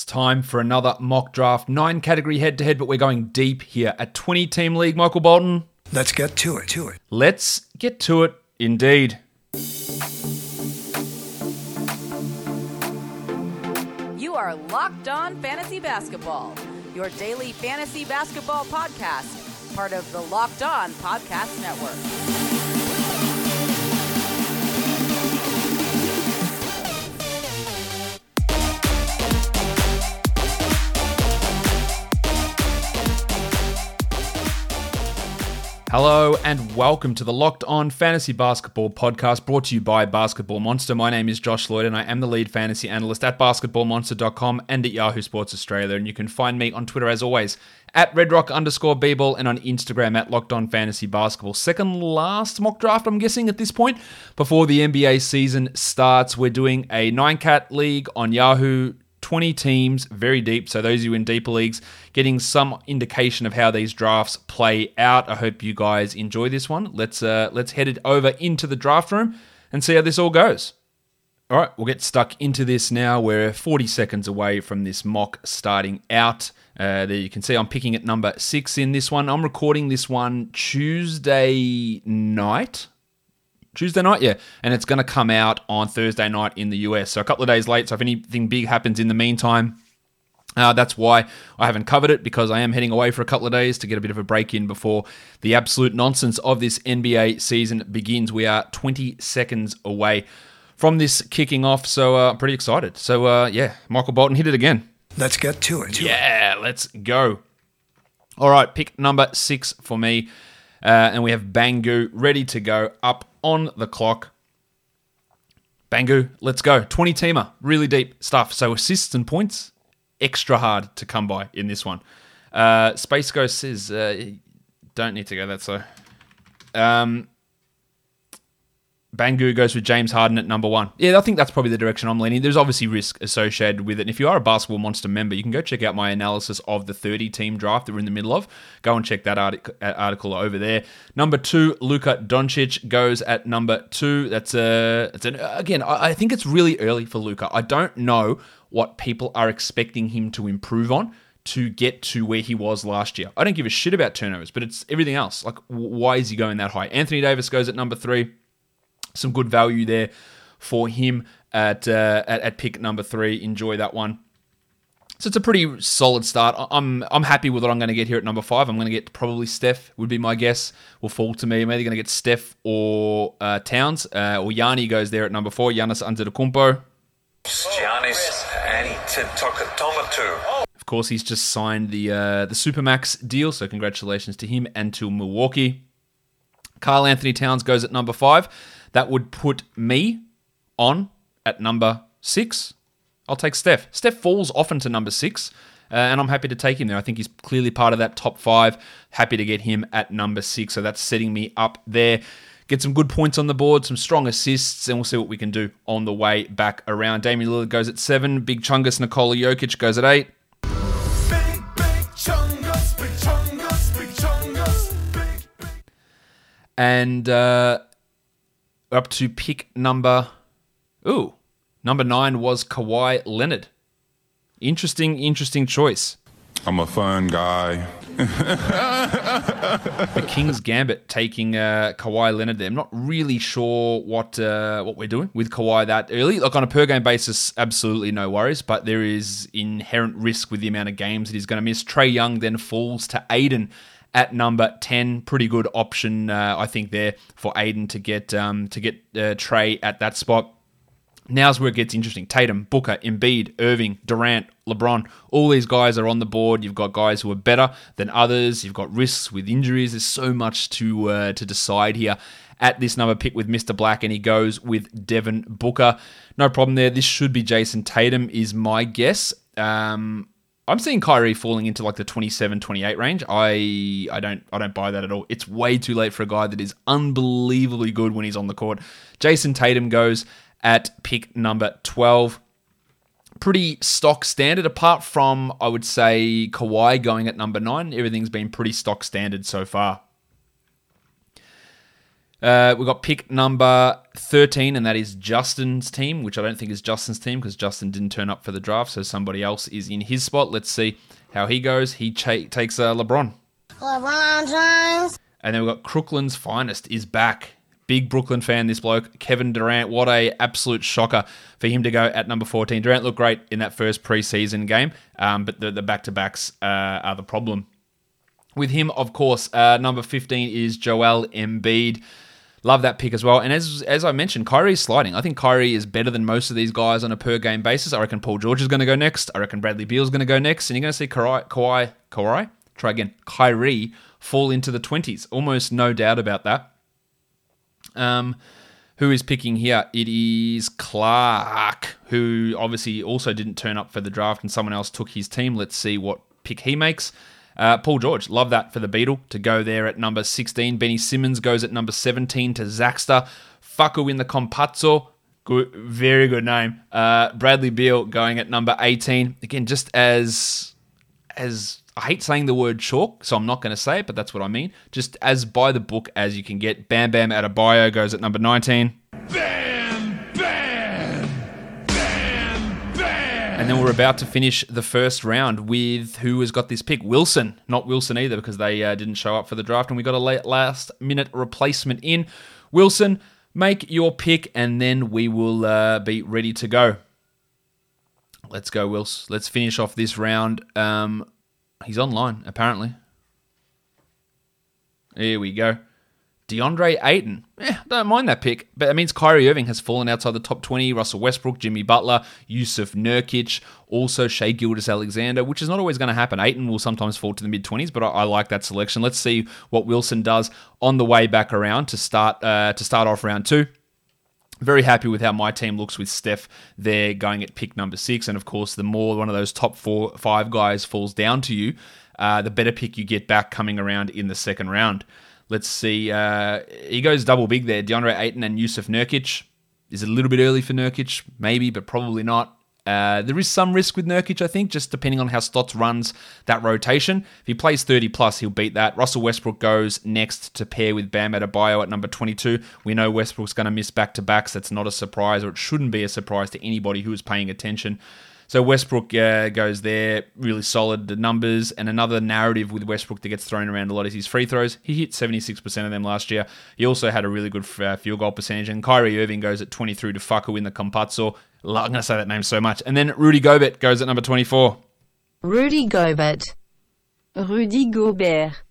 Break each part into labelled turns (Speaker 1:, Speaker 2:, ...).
Speaker 1: It's time for another mock draft, nine category head to head, but we're going deep here at 20 team league. Michael Bolton,
Speaker 2: Let's get to it. To it.
Speaker 1: let's get to it indeed.
Speaker 3: You are Locked On Fantasy Basketball, your daily fantasy basketball podcast, part of the Locked On Podcast Network.
Speaker 1: Hello and welcome to the Locked On Fantasy Basketball podcast brought to you by Basketball Monster. My name is Josh Lloyd and I am the lead fantasy analyst at basketballmonster.com and at Yahoo Sports Australia. And you can find me on Twitter as always at redrock underscore and on Instagram at Locked On Fantasy Basketball. Second last mock draft, I'm guessing, at this point. Before the NBA season starts, we're doing a nine cat league on Yahoo 20 teams, very deep. So those of you in deeper leagues, getting some indication of how these drafts play out. I hope you guys enjoy this one. Let's uh, let's head it over into the draft room and see how this all goes. All right, we'll get stuck into this now. We're 40 seconds away from this mock starting out. Uh, there you can see I'm picking at number six in this one. I'm recording this one Tuesday night. Tuesday night, yeah, and it's going to come out on Thursday night in the US. So a couple of days late. So if anything big happens in the meantime, uh, that's why I haven't covered it because I am heading away for a couple of days to get a bit of a break in before the absolute nonsense of this NBA season begins. We are 20 seconds away from this kicking off, so uh, I'm pretty excited. So uh, yeah, Michael Bolton hit it again.
Speaker 2: Let's get to it. To it.
Speaker 1: Yeah, let's go. All right, pick number six for me. Uh, and we have Bangu ready to go up on the clock. Bangu, let's go. 20 teamer, really deep stuff. So assists and points, extra hard to come by in this one. Uh, Space Ghost says, uh, don't need to go that slow. Um, Bangu goes with James Harden at number one. Yeah, I think that's probably the direction I'm leaning. There's obviously risk associated with it. And if you are a Basketball Monster member, you can go check out my analysis of the 30 team draft that we're in the middle of. Go and check that uh, article over there. Number two, Luka Doncic goes at number two. That's a, it's an, again, I I think it's really early for Luka. I don't know what people are expecting him to improve on to get to where he was last year. I don't give a shit about turnovers, but it's everything else. Like, why is he going that high? Anthony Davis goes at number three some good value there for him at, uh, at at pick number three. Enjoy that one. So it's a pretty solid start. I'm I'm happy with what I'm going to get here at number five. I'm going to get probably Steph would be my guess. Will fall to me. I'm either going to get Steph or uh, Towns uh, or Yanni goes there at number four. Giannis Antetokounmpo.
Speaker 4: Giannis Antetokounmpo.
Speaker 1: Of course, he's just signed the uh, the Supermax deal, so congratulations to him and to Milwaukee. Karl-Anthony Towns goes at number five. That would put me on at number six. I'll take Steph. Steph falls often to number six, uh, and I'm happy to take him there. I think he's clearly part of that top five. Happy to get him at number six, so that's setting me up there. Get some good points on the board, some strong assists, and we'll see what we can do on the way back around. Damian Lillard goes at seven. Big Chungus Nikola Jokic goes at eight. And uh, up to pick number. Ooh, number nine was Kawhi Leonard. Interesting, interesting choice.
Speaker 5: I'm a fun guy.
Speaker 1: The King's Gambit taking uh, Kawhi Leonard there. I'm not really sure what uh, what we're doing with Kawhi that early. Like on a per game basis, absolutely no worries, but there is inherent risk with the amount of games that he's going to miss. Trae Young then falls to Aiden at number 10 pretty good option uh, i think there for aiden to get um, to get uh, trae at that spot Now's where it gets interesting. Tatum, Booker, Embiid, Irving, Durant, LeBron, all these guys are on the board. You've got guys who are better than others. You've got risks with injuries. There's so much to uh, to decide here. At this number pick with Mr. Black, and he goes with Devin Booker. No problem there. This should be Jayson Tatum, is my guess. Um, I'm seeing Kyrie falling into like the 27, 28 range. I I don't I don't buy that at all. It's way too late for a guy that is unbelievably good when he's on the court. Jayson Tatum goes at pick number 12. Pretty stock standard, apart from I would say Kawhi going at number nine. Everything's been pretty stock standard so far. Uh, we've got pick number 13, and that is Justin's team, which I don't think is Justin's team because Justin didn't turn up for the draft, so somebody else is in his spot. Let's see how he goes. He cha- takes uh, LeBron.
Speaker 6: LeBron James.
Speaker 1: And then we've got Crooklyn's finest is back. Big Brooklyn fan, this bloke, Kevin Durant. What a absolute shocker for him to go at number 14. Durant looked great in that first preseason game, um, but the, the back-to-backs uh, are the problem. With him, of course, uh, number 15 is Joel Embiid. Love that pick as well. And as as I mentioned, Kyrie is sliding. I think Kyrie is better than most of these guys on a per game basis. I reckon Paul George is going to go next. I reckon Bradley Beal is going to go next. And you're going to see Kawhi, Kawhi, Kawhi, try again, Kyrie fall into the 20s. Almost no doubt about that. Um, who is picking here? It is Clark, who obviously also didn't turn up for the draft and someone else took his team. Let's see what pick he makes. Uh, Paul George, love that for the Beetle to go there at number 16. Benny Simmons goes at number 17 to Zaxter. Fucku in the Campazzo. Good, very good name. Uh, Bradley Beal going at number 18. Again, just as as I hate saying the word chalk, so I'm not going to say it, but that's what I mean. Just as by the book as you can get. Bam Bam Adebayo goes at number 19.
Speaker 7: Bam, bam,
Speaker 1: then we're about to finish the first round with who has got this pick? Wilson. Not Wilson either because they uh, didn't show up for the draft and we got a late last minute replacement in. Wilson, make your pick and then we will uh, be ready to go. Let's go, Wills. Let's finish off this round. Um, he's online, apparently. Here we go. DeAndre Ayton. Eh, don't mind that pick. But that means Kyrie Irving has fallen outside the top 20. Russell Westbrook, Jimmy Butler, Yusuf Nurkic, also Shai Gilgeous-Alexander, which is not always going to happen. Ayton will sometimes fall to the mid 20s, but I, I, like that selection. Let's see what Wilson does on the way back around to start uh, to start off round two. Very happy with how my team looks with Steph there going at pick number six. And of course, the more one of those top four, five guys falls down to you, uh, the better pick you get back coming around in the second round. Let's see. Uh, he goes double big there. DeAndre Ayton and Yusuf Nurkic. Is it a little bit early for Nurkic? Maybe, but probably not. Uh, there is some risk with Nurkic, I think, just depending on how Stotts runs that rotation. If he plays 30 plus, he'll beat that. Russell Westbrook goes next to pair with Bam Adebayo at number 22. We know Westbrook's going to miss back to backs. That's not a surprise, or it shouldn't be a surprise to anybody who is paying attention. So Westbrook uh, goes there, really solid the numbers. And another narrative with Westbrook that gets thrown around a lot is his free throws. He hit 76% of them last year. He also had a really good uh, field goal percentage. And Kyrie Irving goes at 23 to Fucker in the Campazzo. I'm going to say that name so much. And then Rudy Gobert goes at number 24.
Speaker 8: Rudy Gobert. Rudy Gobert.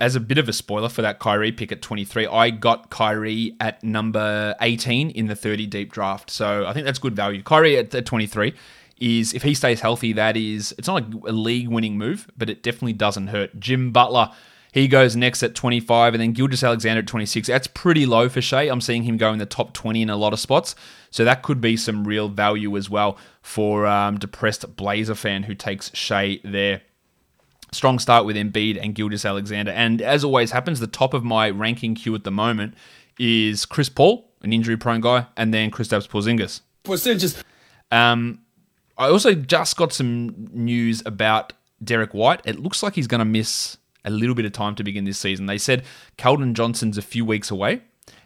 Speaker 1: As a bit of a spoiler for that Kyrie pick at 23, I got Kyrie at number 18 in the 30 deep draft. So I think that's good value. Kyrie at, at 23 is, if he stays healthy, that is, it's not a league winning move, but it definitely doesn't hurt. Jim Butler. He goes next at 25, and then Gilgeous-Alexander at 26. That's pretty low for Shai. I'm seeing him go in the top 20 in a lot of spots. So that could be some real value as well for um, depressed Blazer fan who takes Shai there. Strong start with Embiid and Gilgeous-Alexander. And as always happens, the top of my ranking queue at the moment is Chris Paul, an injury prone guy, and then Kristaps Porzingis.
Speaker 7: Percentages.
Speaker 1: Um, I also just got some news about Derrick White. It looks like he's going to miss a little bit of time to begin this season. They said Keldon Johnson's a few weeks away,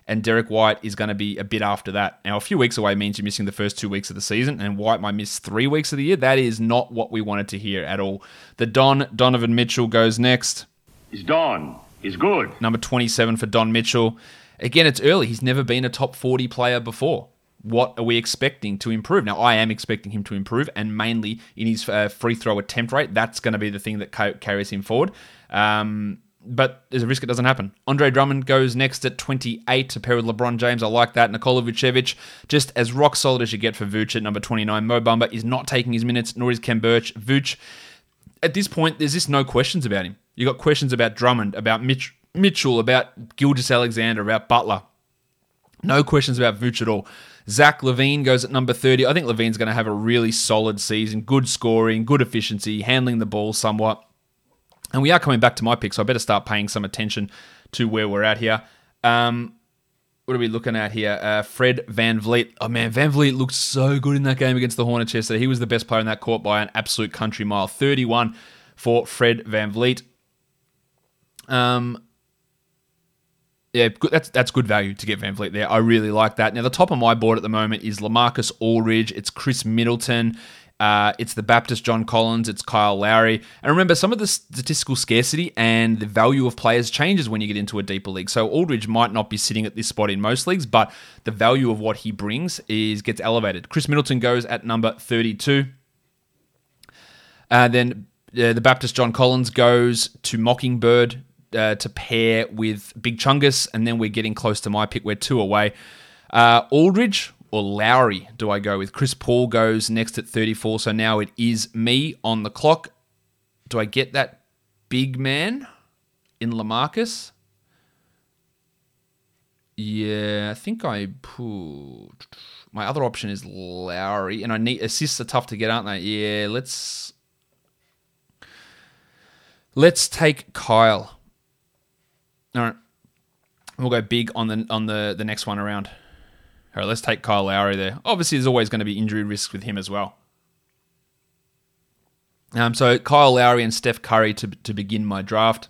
Speaker 1: and Derrick White is going to be a bit after that. Now, a few weeks away means you're missing the first two weeks of the season, and White might miss three weeks of the year. That is not what we wanted to hear at all. The Don Donovan Mitchell goes next.
Speaker 9: He's Don, He's good.
Speaker 1: Number 27 for Don Mitchell. Again, it's early. He's never been a top 40 player before. What are we expecting to improve? Now, I am expecting him to improve, and mainly in his uh, free throw attempt rate. That's going to be the thing that ca- carries him forward. Um, but there's a risk it doesn't happen. Andre Drummond goes next at 28 to pair with LeBron James. I like that. Nikola Vucevic, just as rock solid as you get for Vuce at number 29. Mo Bamba is not taking his minutes, nor is Khem Birch. Vuce, at this point, there's just no questions about him. You got questions about Drummond, about Mitch, Mitchell, about Gilgeous-Alexander, about Butler. No questions about Vuce at all. Zach LaVine goes at number 30. I think LaVine's going to have a really solid season. Good scoring, good efficiency, handling the ball somewhat. And we are coming back to my pick, so I better start paying some attention to where we're at here. Um, what are we looking at here? Uh, Fred VanVleet. Oh man, VanVleet looked so good in that game against the Hornets yesterday. He was the best player in that court by an absolute country mile. 31 for Fred VanVleet. Um, yeah, that's that's good value to get VanVleet there. I really like that. Now, the top of my board at the moment is LaMarcus Aldridge. It's Khris Middleton. Uh, it's the Baptist John Collins. It's Kyle Lowry. And remember, some of the statistical scarcity and the value of players changes when you get into a deeper league. So Aldridge might not be sitting at this spot in most leagues, but the value of what he brings is gets elevated. Khris Middleton goes at number 32. Uh, then uh, the Baptist John Collins goes to Mockingbird uh, to pair with Big Chungus, and then we're getting close to my pick. We're two away. Uh, Aldridge or Lowry do I go with? Chris Paul goes next at 34, so now it is me on the clock. Do I get that big man in LaMarcus? Yeah, I think I. Put, My other option is Lowry, and I need assists are tough to get, aren't they? Yeah, let's let's take Kyle. All right, we'll go big on the on the the next one around. All right, let's take Kyle Lowry there. Obviously, there's always going to be injury risk with him as well. Um, so Kyle Lowry and Steph Curry to to begin my draft.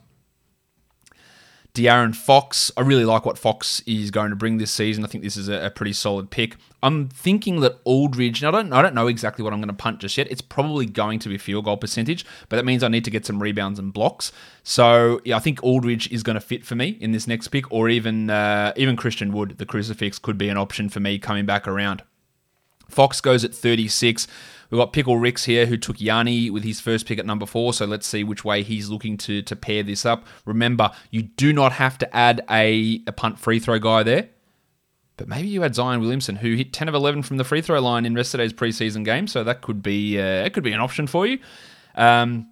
Speaker 1: De'Aaron Fox. I really like what Fox is going to bring this season. I think this is a, a pretty solid pick. I'm thinking that Aldridge. I don't I don't know exactly what I'm going to punt just yet. It's probably going to be field goal percentage, but that means I need to get some rebounds and blocks. So yeah, I think Aldridge is going to fit for me in this next pick, or even uh, even Christian Wood, the crucifix, could be an option for me coming back around. Fox goes at 36. We've got Pickle Ricks here who took Yanni with his first pick at number four. So let's see which way he's looking to, to pair this up. Remember, you do not have to add a, a punt free throw guy there. But maybe you had Zion Williamson, who hit 10 of 11 from the free throw line in yesterday's preseason game. So that could be uh, it could be an option for you. Um,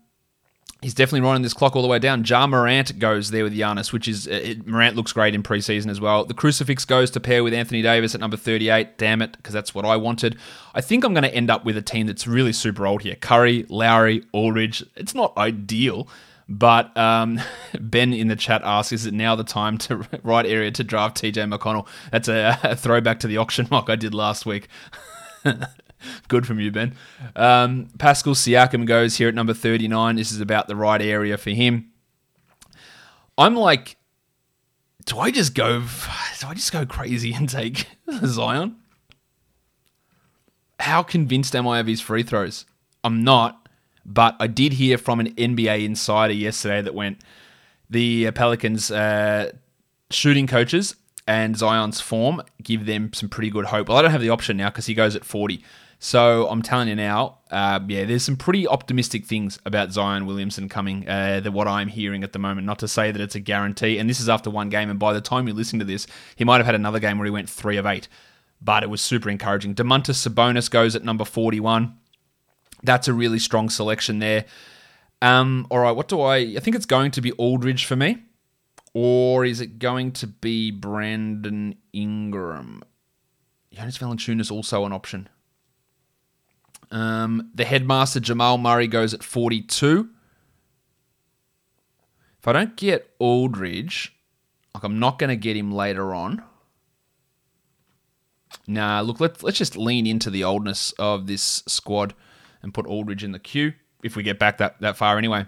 Speaker 1: He's definitely running this clock all the way down. Ja Morant goes there with Giannis, which is uh, it, Morant looks great in preseason as well. The crucifix goes to pair with Anthony Davis at number 38. Damn it, because that's what I wanted. I think I'm going to end up with a team that's really super old here. Curry, Lowry, Aldridge. It's not ideal, but um, Ben in the chat asks, is it now the time to right area to draft TJ McConnell? That's a, a throwback to the auction mock I did last week. Good from you, Ben. Um, Pascal Siakam goes here at number 39. This is about the right area for him. I'm like, do I just go? Do I just go crazy and take Zion? How convinced am I of his free throws? I'm not, but I did hear from an NBA insider yesterday that went the Pelicans uh, shooting coaches and Zion's form give them some pretty good hope. Well, I don't have the option now because he goes at 40. So I'm telling you now, uh, yeah, there's some pretty optimistic things about Zion Williamson coming. Uh, that what I'm hearing at the moment. Not to say that it's a guarantee, and this is after one game. And by the time you listen to this, he might have had another game where he went three of eight. But it was super encouraging. Domantas Sabonis goes at number 41. That's a really strong selection there. Um, all right, what do I? I think it's going to be Aldridge for me, or is it going to be Brandon Ingram? Jonas Valanciunas also an option. Um, the headmaster Jamal Murray goes at 42. If I don't get Aldridge, like I'm not going to get him later on. Nah, look, let's let's just lean into the oldness of this squad and put Aldridge in the queue if we get back that, that far anyway.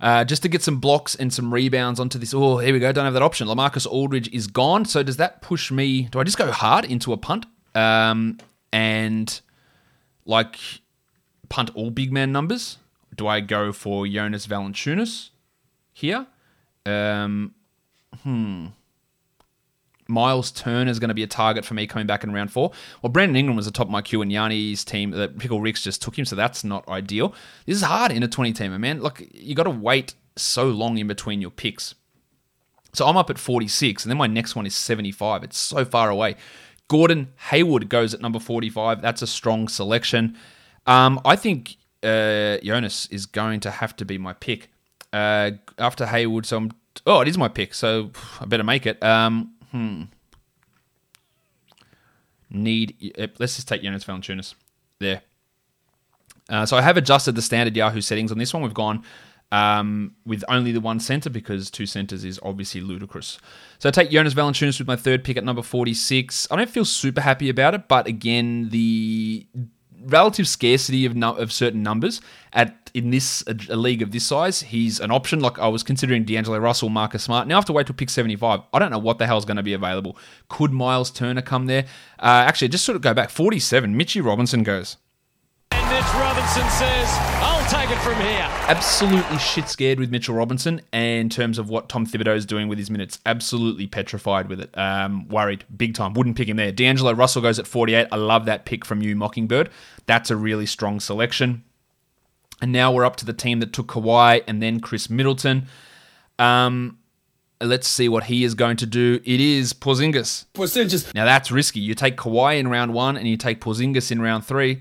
Speaker 1: Uh, just to get some blocks and some rebounds onto this. Oh, here we go. Don't have that option. LaMarcus Aldridge is gone. So does that push me? Do I just go hard into a punt? Um, and like punt all big man numbers? Do I go for Jonas Valanciunas here? Um, hmm. Miles Turner is going to be a target for me coming back in round four. Well, Brandon Ingram was atop my queue, and Yanni's team, that uh, Pickle Ricks just took him, so that's not ideal. This is hard in a 20 teamer, man. Look, you got to wait so long in between your picks. So I'm up at 46, and then my next one is 75. It's so far away. Gordon Hayward goes at number 45. That's a strong selection. Um, I think uh, Jonas is going to have to be my pick. Uh, after Hayward, so I'm. Oh, it is my pick, so I better make it. Um, hmm. Need. Uh, let's just take Jonas Valanciunas. There. Uh, so I have adjusted the standard Yahoo settings on this one. We've gone um, with only the one center because two centers is obviously ludicrous. So I take Jonas Valanciunas with my third pick at number 46. I don't feel super happy about it, but again, the relative scarcity of, no- of certain numbers at in this a, a league of this size, he's an option. Like I was considering D'Angelo Russell, Marcus Smart. Now I have to wait till pick 75. I don't know what the hell's going to be available. Could Miles Turner come there? Uh, actually, just sort of go back 47. Mitchy Robinson goes.
Speaker 10: And Mitch Robinson says, I'll take it from here.
Speaker 1: Absolutely shit scared with Mitchell Robinson in terms of what Tom Thibodeau is doing with his minutes. Absolutely petrified with it. Um, worried big time. Wouldn't pick him there. D'Angelo Russell goes at 48. I love that pick from you, Mockingbird. That's a really strong selection. And now we're up to the team that took Kawhi and then Khris Middleton. Um, let's see what he is going to do. It is Porzingis.
Speaker 11: Porzingis.
Speaker 1: Now that's risky. You take Kawhi in round one and you take Porzingis in round three.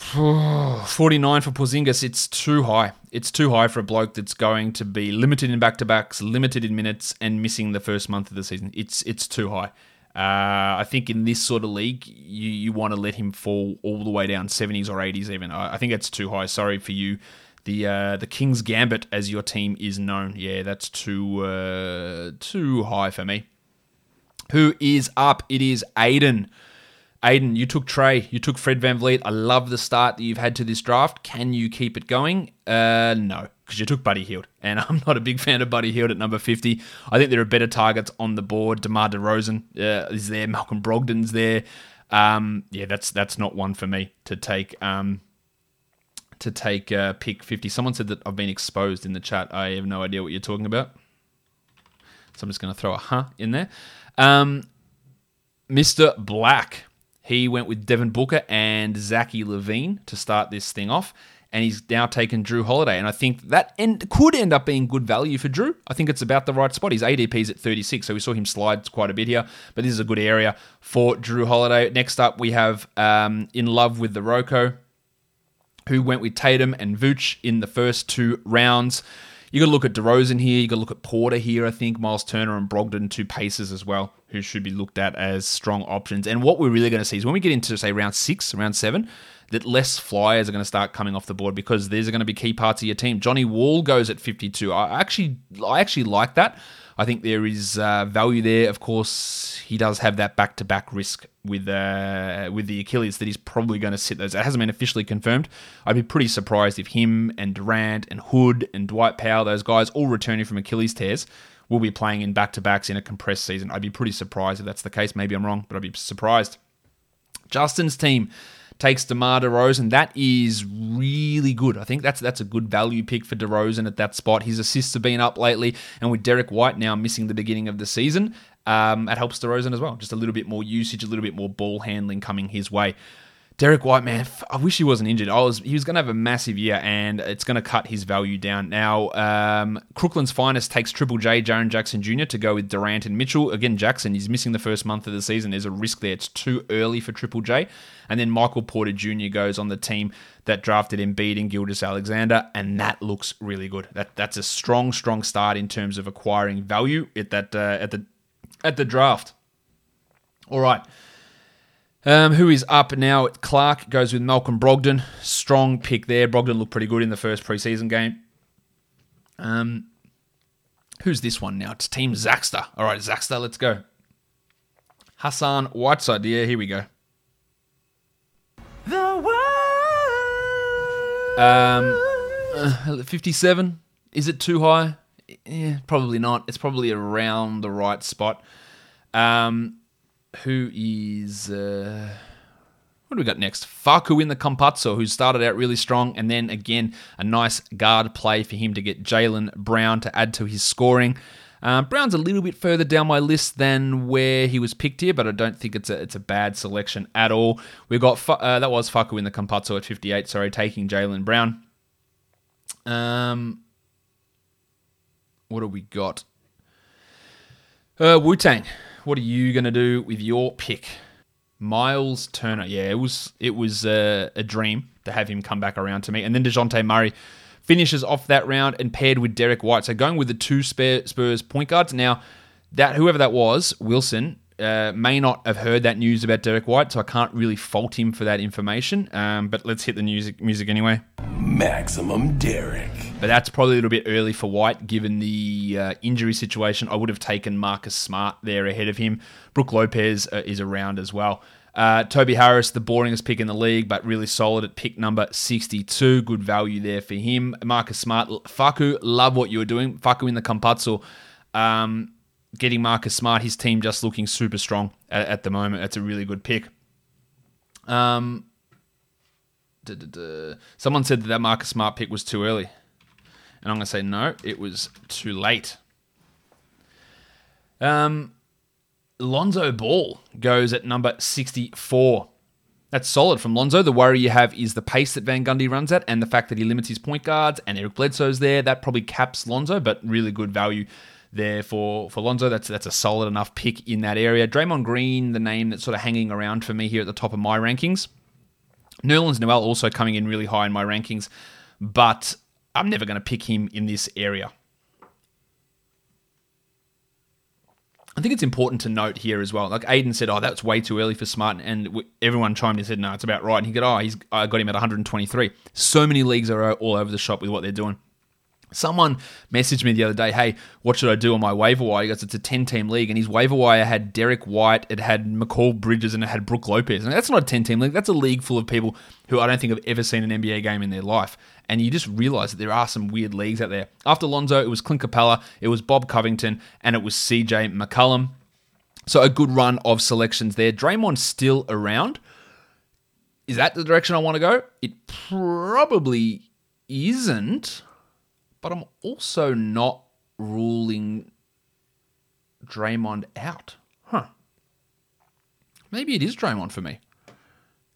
Speaker 1: 49 for Porzingis, it's too high. It's too high for a bloke that's going to be limited in back-to-backs, limited in minutes, and missing the first month of the season. It's it's too high. Uh, I think in this sort of league, you, you want to let him fall all the way down 70s or 80s even. I, I think that's too high. Sorry for you. The uh, the King's Gambit, as your team is known. Yeah, that's too uh, too high for me. Who is up? It is Aiden. Aiden, you took Trae, you took Fred VanVleet. I love the start that you've had to this draft. Can you keep it going? Uh, no, because you took Buddy Hield, and I'm not a big fan of Buddy Hield at number 50. I think there are better targets on the board. DeMar DeRozan uh, is there, Malcolm Brogdon's there. Um, yeah, that's that's not one for me to take. Um, to take uh, pick 50. Someone said that I've been exposed in the chat. I have no idea what you're talking about. So I'm just going to throw a huh in there. Um, Mr. Black. He went with Devin Booker and Zachary LaVine to start this thing off. And he's now taken Jrue Holiday. And I think that end, could end up being good value for Jrue. I think it's about the right spot. His ADP's at 36, so we saw him slide quite a bit here. But this is a good area for Jrue Holiday. Next up, we have um, In Love with the Roko, who went with Tatum and Vooch in the first two rounds. You got to look at DeRozan here. You got to look at Porter here. I think Miles Turner and Brogdon, two paces as well, who should be looked at as strong options. And what we're really going to see is when we get into say round six, round seven, that less flyers are going to start coming off the board because these are going to be key parts of your team. Johnny Wall goes at 52. I actually, I actually like that. I think there is uh, value there. Of course, he does have that back-to-back risk with uh, with the Achilles that he's probably going to sit those. It hasn't been officially confirmed. I'd be pretty surprised if him and Durant and Hood and Dwight Powell, those guys, all returning from Achilles tears, will be playing in back-to-backs in a compressed season. I'd be pretty surprised if that's the case. Maybe I'm wrong, but I'd be surprised. Justin's team takes DeMar DeRozan. That is really good. I think that's that's a good value pick for DeRozan at that spot. His assists have been up lately, and with Derrick White now missing the beginning of the season, um, it helps DeRozan as well. Just a little bit more usage, a little bit more ball handling coming his way. Derrick White, man, I wish he wasn't injured. I was he was going to have a massive year, and it's going to cut his value down. Now, um, finest takes Triple J, Jaren Jackson Jr. to go with Durant and Mitchell. Again, Jackson, he's missing the first month of the season. There's a risk there. It's too early for Triple J. And then Michael Porter Jr. goes on the team that drafted Embiid and Gilgeous-Alexander, and that looks really good. That that's a strong, strong start in terms of acquiring value at that uh, at the at the draft. All right. Um, who is up now? Clark goes with Malcolm Brogdon. Strong pick there. Brogdon looked pretty good in the first preseason game. Um, who's this one now? It's Team Zaxter. All right, Zaxter, let's go. Hassan Whiteside. Yeah, here we go.
Speaker 7: The
Speaker 1: Um, uh, 57. Is it too high? Yeah, probably not. It's probably around the right spot. Um, who is uh, what do we got next? Faku in the Campazzo, who started out really strong, and then again a nice guard play for him to get Jaylen Brown to add to his scoring. Um, Brown's a little bit further down my list than where he was picked here, but I don't think it's a it's a bad selection at all. We've got uh, that was Faku in the Campazzo at 58. Sorry, taking Jaylen Brown. Um, what do we got? Uh, Wu Tang. What are you gonna do with your pick? Miles Turner. Yeah, it was it was uh, a dream to have him come back around to me. And then Dejounte Murray finishes off that round and paired with Derrick White. So going with the two Spurs point guards. Now, that whoever that was, Wilson, uh, may not have heard that news about Derrick White, so I can't really fault him for that information. Um, but let's hit the music music anyway.
Speaker 7: Maximum Derek.
Speaker 1: But that's probably a little bit early for White, given the uh, injury situation. I would have taken Marcus Smart there ahead of him. Brook Lopez uh, is around as well. Uh, Toby Harris, the boringest pick in the league, but really solid at pick number 62. Good value there for him. Marcus Smart, Faku, love what you were doing. Faku in the Campazzo. Um, getting Marcus Smart, his team just looking super strong at, at the moment. That's a really good pick. Um. Someone said that that Marcus Smart pick was too early. And I'm going to say no, it was too late. Um, Lonzo Ball goes at number 64. That's solid from Lonzo. The worry you have is the pace that Van Gundy runs at and the fact that he limits his point guards and Eric Bledsoe's there. That probably caps Lonzo, but really good value there for, for Lonzo. That's that's a solid enough pick in that area. Draymond Green, the name that's sort of hanging around for me here at the top of my rankings. Nerlens Noel also coming in really high in my rankings, but I'm never going to pick him in this area. I think it's important to note here as well. Like Aiden said, "Oh, that's way too early for Smart," and everyone chimed in and said, "No, it's about right." And he said, "Oh, he's I got him at 123." So many leagues are all over the shop with what they're doing. Someone messaged me the other day, hey, what should I do on my waiver wire? Goes, it's a 10 team league, and his waiver wire had Derrick White, it had Mikal Bridges, and it had Brook Lopez. And that's not a 10 team league. That's a league full of people who I don't think have ever seen an NBA game in their life. And you just realize that there are some weird leagues out there. After Lonzo, it was Clint Capela, it was Bob Covington, and it was CJ McCollum. So a good run of selections there. Draymond's still around. Is that the direction I want to go? It probably isn't but I'm also not ruling Draymond out. Huh. Maybe it is Draymond for me.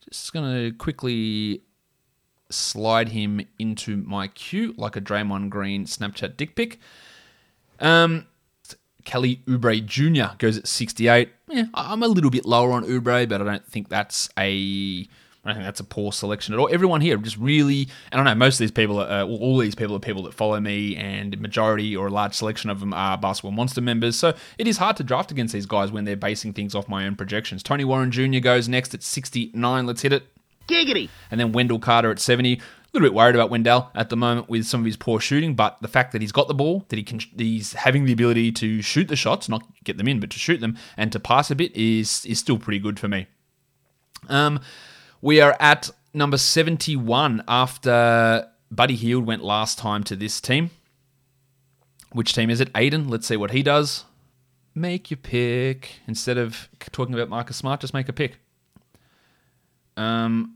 Speaker 1: Just going to quickly slide him into my queue like a Draymond Green Snapchat dick pic. Um, Kelly Oubre Jr. goes at 68. Yeah, I'm a little bit lower on Oubre, but I don't think that's a I don't think that's a poor selection at all. Everyone here just really, I know most of these people, are, uh, all these people are people that follow me, and majority or a large selection of them are Basketball Monster members. So it is hard to draft against these guys when they're basing things off my own projections. Tony Warren Jr. goes next at 69. Let's hit it.
Speaker 11: Giggity.
Speaker 1: And then Wendell Carter at 70. A little bit worried about Wendell at the moment with some of his poor shooting, but the fact that he's got the ball, that he can, he's having the ability to shoot the shots, not get them in, but to shoot them and to pass a bit is is still pretty good for me. Um, we are at number 71 after Buddy Hield went last time to this team. Which team is it? Aiden. Let's see what he does. Make your pick. Instead of talking about Marcus Smart, just make a pick. Um,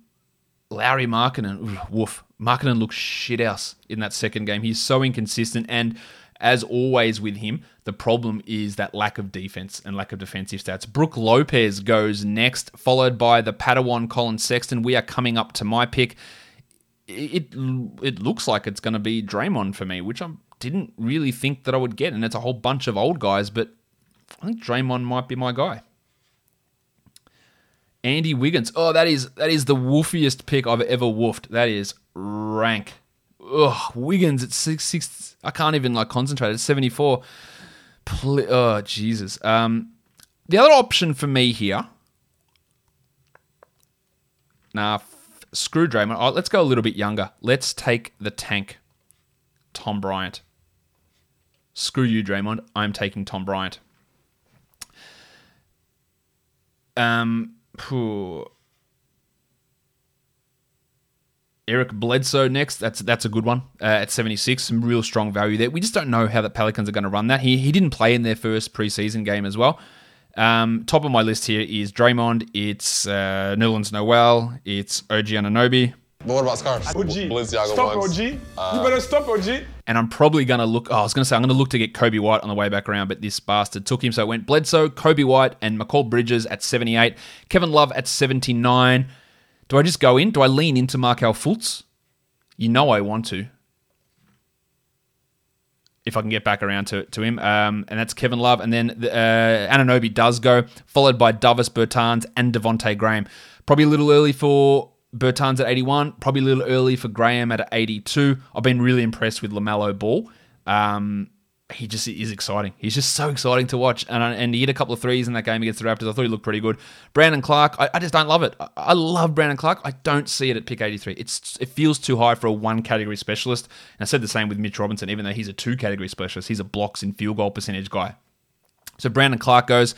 Speaker 1: Lauri Markkanen. Woof. Markkanen looks shit house in that second game. He's so inconsistent. And as always with him, the problem is that lack of defense and lack of defensive stats. Brook Lopez goes next, followed by the Padawan Collin Sexton. We are coming up to my pick. It it looks like it's going to be Draymond for me, which I didn't really think that I would get, and it's a whole bunch of old guys, but I think Draymond might be my guy. Andy Wiggins. Oh, that is that is the woofiest pick I've ever woofed. That is rank. Ugh, Wiggins at six six. I can't even like concentrate. It's seventy four. Oh Jesus. Um, the other option for me here. Nah, f- screw Draymond. Oh, let's go a little bit younger. Let's take the tank, Tom Bryant. Screw you, Draymond. I'm taking Tom Bryant. Um, phew. Eric Bledsoe next. That's that's a good one uh, at 76. Some real strong value there. We just don't know how the Pelicans are going to run that. He, he didn't play in their first preseason game as well. Um, top of my list here is Draymond. It's uh, Nerlens Noel. It's OG Anunoby.
Speaker 12: But what about scarves?
Speaker 7: OG.
Speaker 12: Balenciaga
Speaker 7: Stop
Speaker 12: ones.
Speaker 7: OG.
Speaker 12: Uh,
Speaker 7: you better stop OG.
Speaker 1: And I'm probably going to look. Oh, I was going to say I'm going to look to get Coby White on the way back around, but this bastard took him. So it went Bledsoe, Coby White, and Mikal Bridges at 78. Kevin Love at 79. Do I just go in? Do I lean into Markelle Fultz? You know I want to. If I can get back around to, to him. Um, and that's Kevin Love. And then uh, Anunoby does go, followed by Davis Bertans and Devonte Graham. Probably a little early for Bertans at 81. Probably a little early for Graham at 82. I've been really impressed with LaMelo Ball. Um, he just is exciting. He's just so exciting to watch. And, and he hit a couple of threes in that game against the Raptors. I thought he looked pretty good. Brandon Clarke, I, I just don't love it. I, I, love Brandon Clarke. I don't see it at pick 83. It's It feels too high for a one category specialist. And I said the same with Mitch Robinson, even though he's a two category specialist. He's a blocks and field goal percentage guy. So Brandon Clarke goes.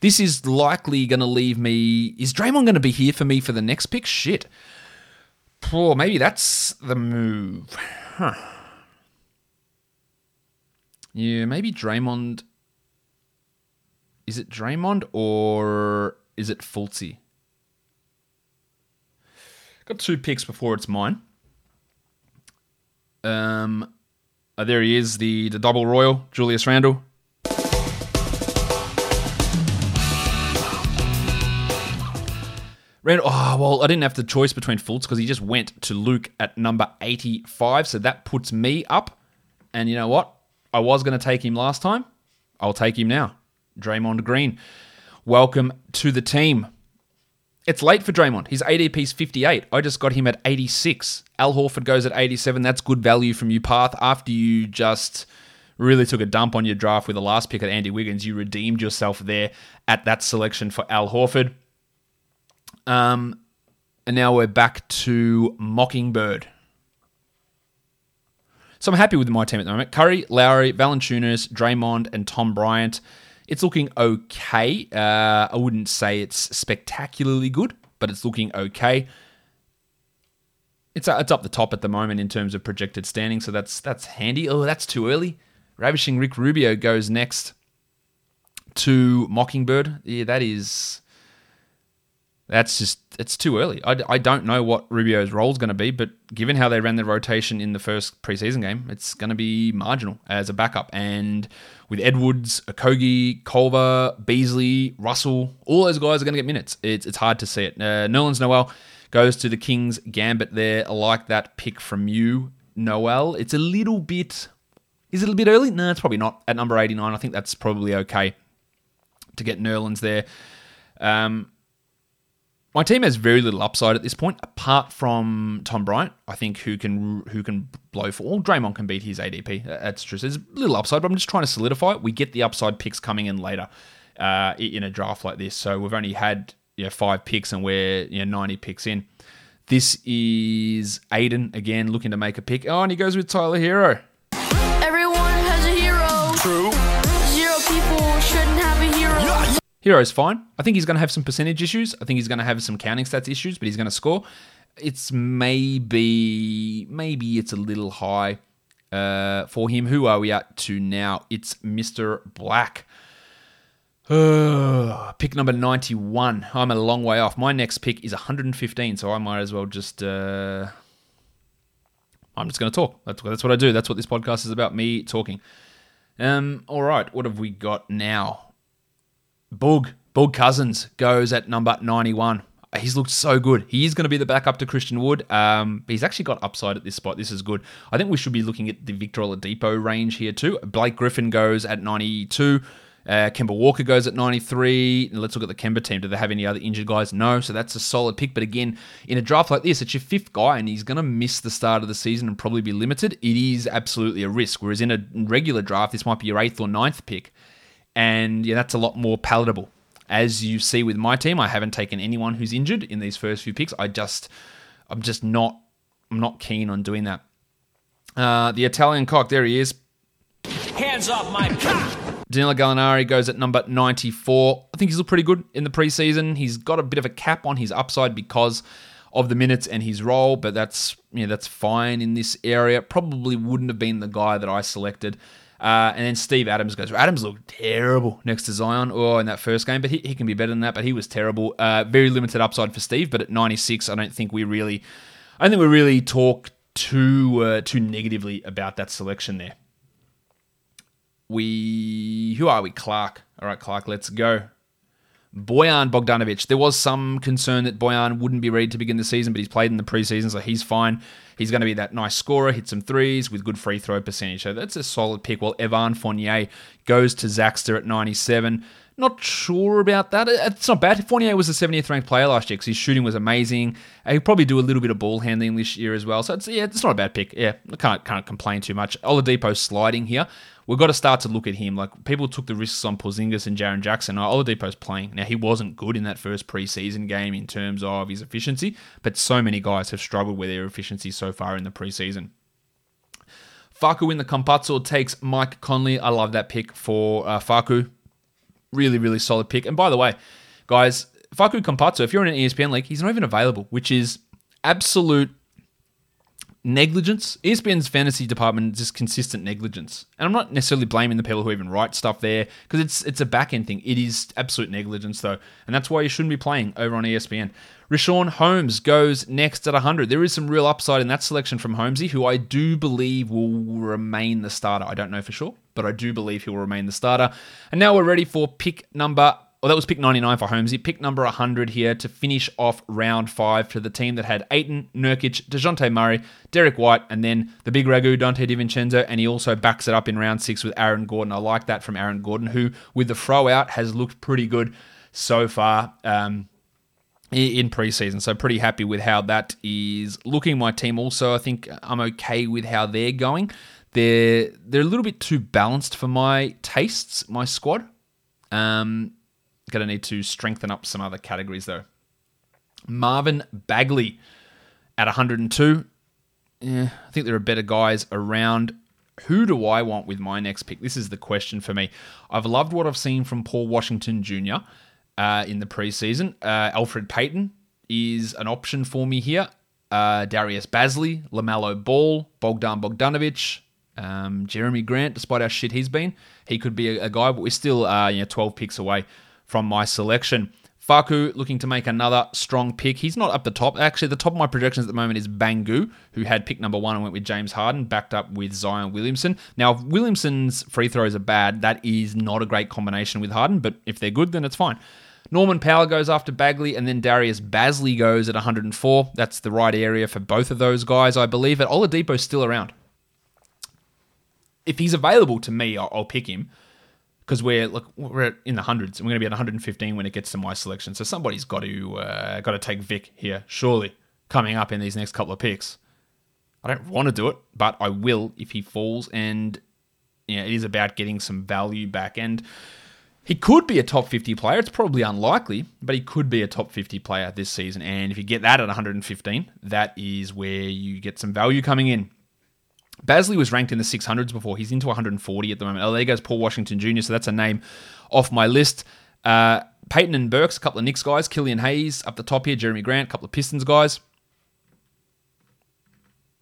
Speaker 1: This is likely going to leave me. Is Draymond going to be here for me for the next pick? Shit. Oh, maybe that's the move. Huh. Yeah, maybe Draymond. Is it Draymond or is it Fultzy? Got two picks before it's mine. Um, oh, there he is, the the double royal, Julius Randle. Oh, well, I didn't have the choice between Fultz because he just went to Luke at number 85. So that puts me up. And you know what? I was going to take him last time. I'll take him now. Draymond Green. Welcome to the team. It's late for Draymond. His ADP's 58. I just got him at 86. Al Horford goes at 87. That's good value from you, Path. After you just really took a dump on your draft with the last pick at Andy Wiggins, you redeemed yourself there at that selection for Al Horford. Um, and now we're back to Mockingbird. So I'm happy with my team at the moment. Curry, Lowry, Valanciunas, Draymond, and Tom Bryant. It's looking okay. Uh, I wouldn't say it's spectacularly good, but it's looking okay. It's, it's up the top at the moment in terms of projected standing, so that's that's handy. Oh, that's too early. Ravishing Rick Rubio goes next to Mockingbird. Yeah, that is that's just it's too early. I, I don't know what Rubio's role is going to be, but given how they ran the rotation in the first preseason game, it's going to be marginal as a backup. And with Edwards, Okogie, Culver, Beasley, Russell, all those guys are going to get minutes. It's it's hard to see it. Uh, Noel goes to the Kings gambit there. I like that pick from you, Noel. It's a little bit. Is it a bit early? No, it's probably not. At number 89, I think that's probably okay to get Nerlens there. Um, my team has very little upside at this point, apart from Tom Bryant. I think who can who can blow for all. Draymond can beat his ADP. That's true. There's a little upside, but I'm just trying to solidify it. We get the upside picks coming in later uh, in a draft like this. So we've only had you know, five picks, and we're you know, 90 picks in. This is Aiden again looking to make a pick. Oh, and he goes with Tyler
Speaker 11: Herro.
Speaker 1: Herro's fine. I think he's going to have some percentage issues. I think he's going to have some counting stats issues, but he's going to score. It's maybe maybe it's a little high uh, for him. Who are we at to now? It's Mr. Black. Uh, pick number 91. I'm a long way off. My next pick is 115, so I might as well just. Uh, I'm just going to talk. That's, that's what I do. That's what this podcast is about me talking. Um, all right, what have we got now? Boog, Boog Cousins goes at number 91. He's looked so good. He is going to be the backup to Christian Wood. Um, he's actually got upside at this spot. This is good. I think we should be looking at the Victor Oladipo range here too. Blake Griffin goes at 92. Uh, Kemba Walker goes at 93. Let's look at the Kemba team. Do they have any other injured guys? No. So that's a solid pick. But again, in a draft like this, it's your fifth guy and he's going to miss the start of the season and probably be limited. It is absolutely a risk. Whereas in a regular draft, this might be your eighth or ninth pick. And yeah, that's a lot more palatable. As you see with my team, I haven't taken anyone who's injured in these first few picks. I just, I'm just not, I'm not keen on doing that. Uh, the Italian cock, there he is.
Speaker 10: Hands off my cock!
Speaker 1: Danilo Gallinari goes at number 94. I think he's looked pretty good in the preseason. He's got a bit of a cap on his upside because of the minutes and his role, but that's you know, that's fine in this area. Probably wouldn't have been the guy that I selected. Uh, and then Steve Adams goes. Adams looked terrible next to Zion oh, in that first game, but he, he can be better than that. But he was terrible. Uh, very limited upside for Steve, but at 96, I don't think we really, I don't think we really talk too uh, too negatively about that selection there. We who are we? Clark. All right, Clark. Let's go. Bojan Bogdanovic. There was some concern that Bojan wouldn't be ready to begin the season, but he's played in the preseason, so he's fine. He's going to be that nice scorer, hit some threes with good free throw percentage. So that's a solid pick. While Evan Fournier goes to Zaxter at 97. Not sure about that. Uh, it's not bad. Fournier was the 70th ranked player last year because his shooting was amazing. Uh, he'll probably do a little bit of ball handling this year as well. So it's yeah, it's not a bad pick. Yeah, I can't can't complain too much. Oladipo sliding here. We've got to start to look at him. Like people took the risks on Porzingis and Jaren Jackson. Oladipo's playing. Now he wasn't good in that first preseason game in terms of his efficiency, but so many guys have struggled with their efficiency so far in the preseason. Faku in the Campazzo takes Mike Conley. I love that pick for uh, Faku. Really, really solid pick. And by the way, guys, Facu Campazzo, if you're in an ESPN league, he's not even available, which is absolute negligence. ESPN's fantasy department is just consistent negligence. And I'm not necessarily blaming the people who even write stuff there because it's it's a back end thing. It is absolute negligence though, and that's why you shouldn't be playing over on ESPN. Richaun Holmes goes next at 100. There is some real upside in that selection from Holmesy, who I do believe will remain the starter. I don't know for sure, but I do believe he will remain the starter. And now we're ready for pick number well, that was pick 99 for Holmesy. Pick number 100 here to finish off round five to the team that had Ayton, Nurkic, Dejounte Murray, Derrick White, and then the big ragu, Donte DiVincenzo. And he also backs it up in round six with Aaron Gordon. I like that from Aaron Gordon, who, with the throw out, has looked pretty good so far. Um, in preseason. So pretty happy with how that is looking. My team also, I think I'm okay with how they're going. They're they're a little bit too balanced for my tastes, my squad. Um, gonna need to strengthen up some other categories though. Marvin Bagley at 102. Yeah, I think there are better guys around. Who do I want with my next pick? This is the question for me. I've loved what I've seen from Paul Washington Jr. Uh, in the preseason. Uh, Elfrid Payton is an option for me here. Uh, Darius Bazley, LaMelo Ball, Bogdan Bogdanovic, um, Jerami Grant, despite how shit he's been, he could be a, a guy, but we're still uh, you know 12 picks away from my selection. Facu looking to make another strong pick. He's not up the top. Actually, the top of my projections at the moment is Bangu, who had pick number one and went with James Harden, backed up with Zion Williamson. Now, if Williamson's free throws are bad, that is not a great combination with Harden, but if they're good, then it's fine. Norman Powell goes after Bagley, and then Darius Bazley goes at 104. That's the right area for both of those guys, I believe. And Oladipo's still around. If he's available to me, I'll pick him because we're look we're in the hundreds and we're going to be at 115 when it gets to my selection. So somebody's got to uh, got to take Vic here, surely coming up in these next couple of picks. I don't want to do it, but I will if he falls, and yeah, it is about getting some value back. And he could be a top 50 player. It's probably unlikely, but he could be a top 50 player this season. And if you get that at 115, that is where you get some value coming in. Bazley was ranked in the 600s before. He's into 140 at the moment. Oh, there goes Paul Washington Jr., so that's a name off my list. Uh, Payton and Burks, a couple of Knicks guys. Killian Hayes up the top here. Jerami Grant, a couple of Pistons guys.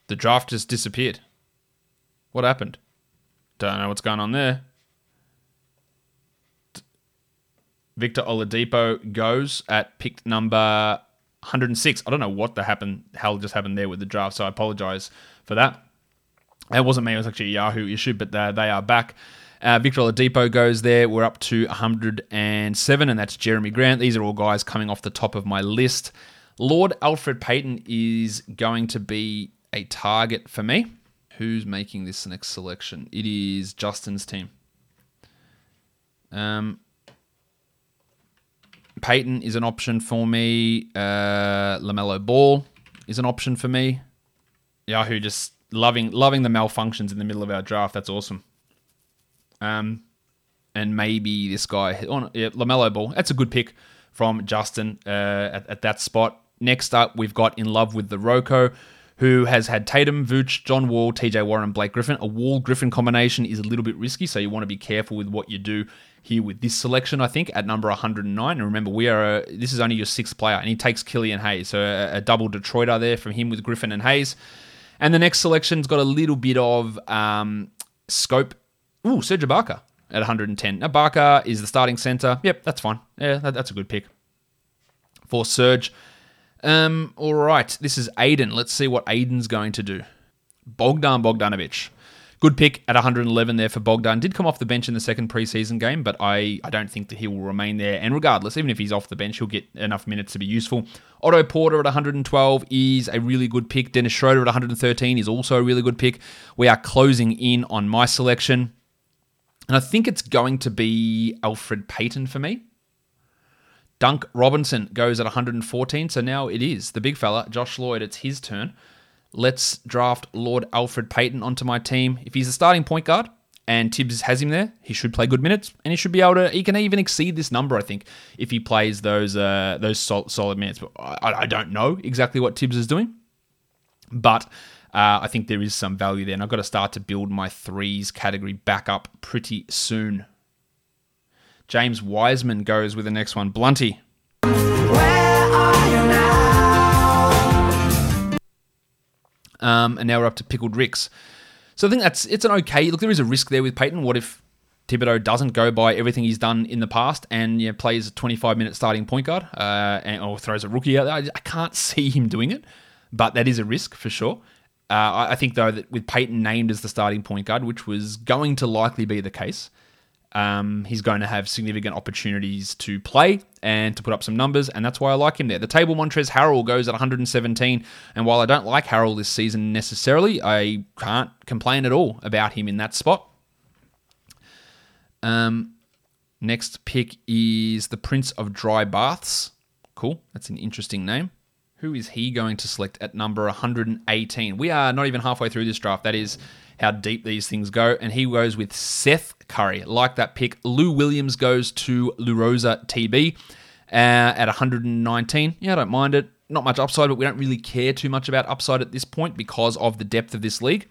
Speaker 1: The draft just disappeared. What happened? Don't know what's going on there. Victor Oladipo goes at pick number 106. I don't know what the happened, hell just happened there with the draft, so I apologize for that. It wasn't me, it was actually a Yahoo issue, but they are back. Uh, Victor Oladipo goes there. We're up to 107, and that's Jerami Grant. These are all guys coming off the top of my list. Lord Elfrid Payton is going to be a target for me. Who's making this next selection? It is Justin's team. Um, Payton is an option for me. Uh, LaMelo Ball is an option for me. Yahoo just loving loving the malfunctions in the middle of our draft. That's awesome. Um, and maybe this guy, oh, yeah, LaMelo Ball. That's a good pick from Justin uh, at, at that spot. Next up, we've got in love with the Roko, who has had Tatum, Vooch, John Wall, TJ Warren, Blake Griffin. A Wall Griffin combination is a little bit risky, so you want to be careful with what you do here with this selection. I think at number 109. And remember, we are a, this is only your sixth player, and he takes Killian Hayes, so a, a double Detroiter there from him with Griffin and Hayes. And the next selection's got a little bit of um, scope. Ooh, Serge Ibaka at 110. Now, Ibaka is the starting center. Yep, that's fine. Yeah, that, that's a good pick for Serge. Um, all right, this is Aiden. Let's see what Aiden's going to do. Bogdan Bogdanovic. Good pick at 111 there for Bogdan. Did come off the bench in the second preseason game, but I, I don't think that he will remain there. And regardless, even if he's off the bench, he'll get enough minutes to be useful. Otto Porter at 112 is a really good pick. Dennis Schroeder at 113 is also a really good pick. We are closing in on my selection. And I think it's going to be Alfred Payton for me. Dunk Robinson goes at 114. So now it is the big fella, Josh Lloyd. It's his turn. Let's draft Lord Elfrid Payton onto my team. If he's a starting point guard and Thibs has him there, he should play good minutes and he should be able to. He can even exceed this number, I think, if he plays those uh, those sol- solid minutes. But I, I don't know exactly what Thibs is doing, but uh, I think there is some value there, and I've got to start to build my threes category back up pretty soon. James Wiseman goes with the next one. Blunty. Um, and now we're up to Pickled Ricks. So I think that's it's an okay look. There is a risk there with Payton. What if Thibodeau doesn't go by everything he's done in the past and you know, plays a 25 minute starting point guard uh, and, or throws a rookie out there? I, I can't see him doing it, but that is a risk for sure. Uh, I, I think though that with Payton named as the starting point guard, which was going to likely be the case, um, he's going to have significant opportunities to play and to put up some numbers, and that's why I like him there. The table Montrezl Harrell goes at 117, and while I don't like Harrell this season necessarily, I can't complain at all about him in that spot. Um, next pick is the Prince of Dry Baths. Cool, that's an interesting name. Who is he going to select at number 118? We are not even halfway through this draft. That is how deep these things go. And he goes with Seth Curry. Like that pick. Lou Williams goes to Lurosa TB uh, at 119. Yeah, I don't mind it. Not much upside, but we don't really care too much about upside at this point because of the depth of this league.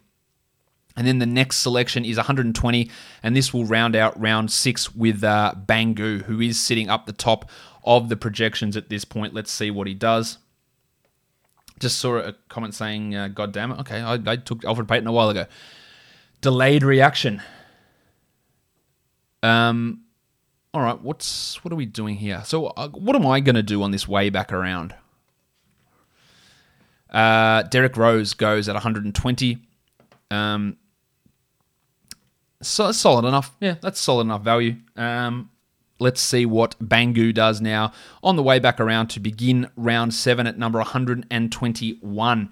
Speaker 1: And then the next selection is 120, and this will round out round six with uh, Bangu, who is sitting up the top of the projections at this point. Let's see what he does. Just saw a comment saying, uh, "God damn it!" Okay, I, I took Elfrid Payton a while ago. Delayed reaction. Um, all right. What's what are we doing here? So, uh, what am I going to do on this way back around? Uh, Derrick Rose goes at 120. Um, so solid enough. Yeah, that's solid enough value. Um, let's see what Bangu does now on the way back around to begin round seven at number 121.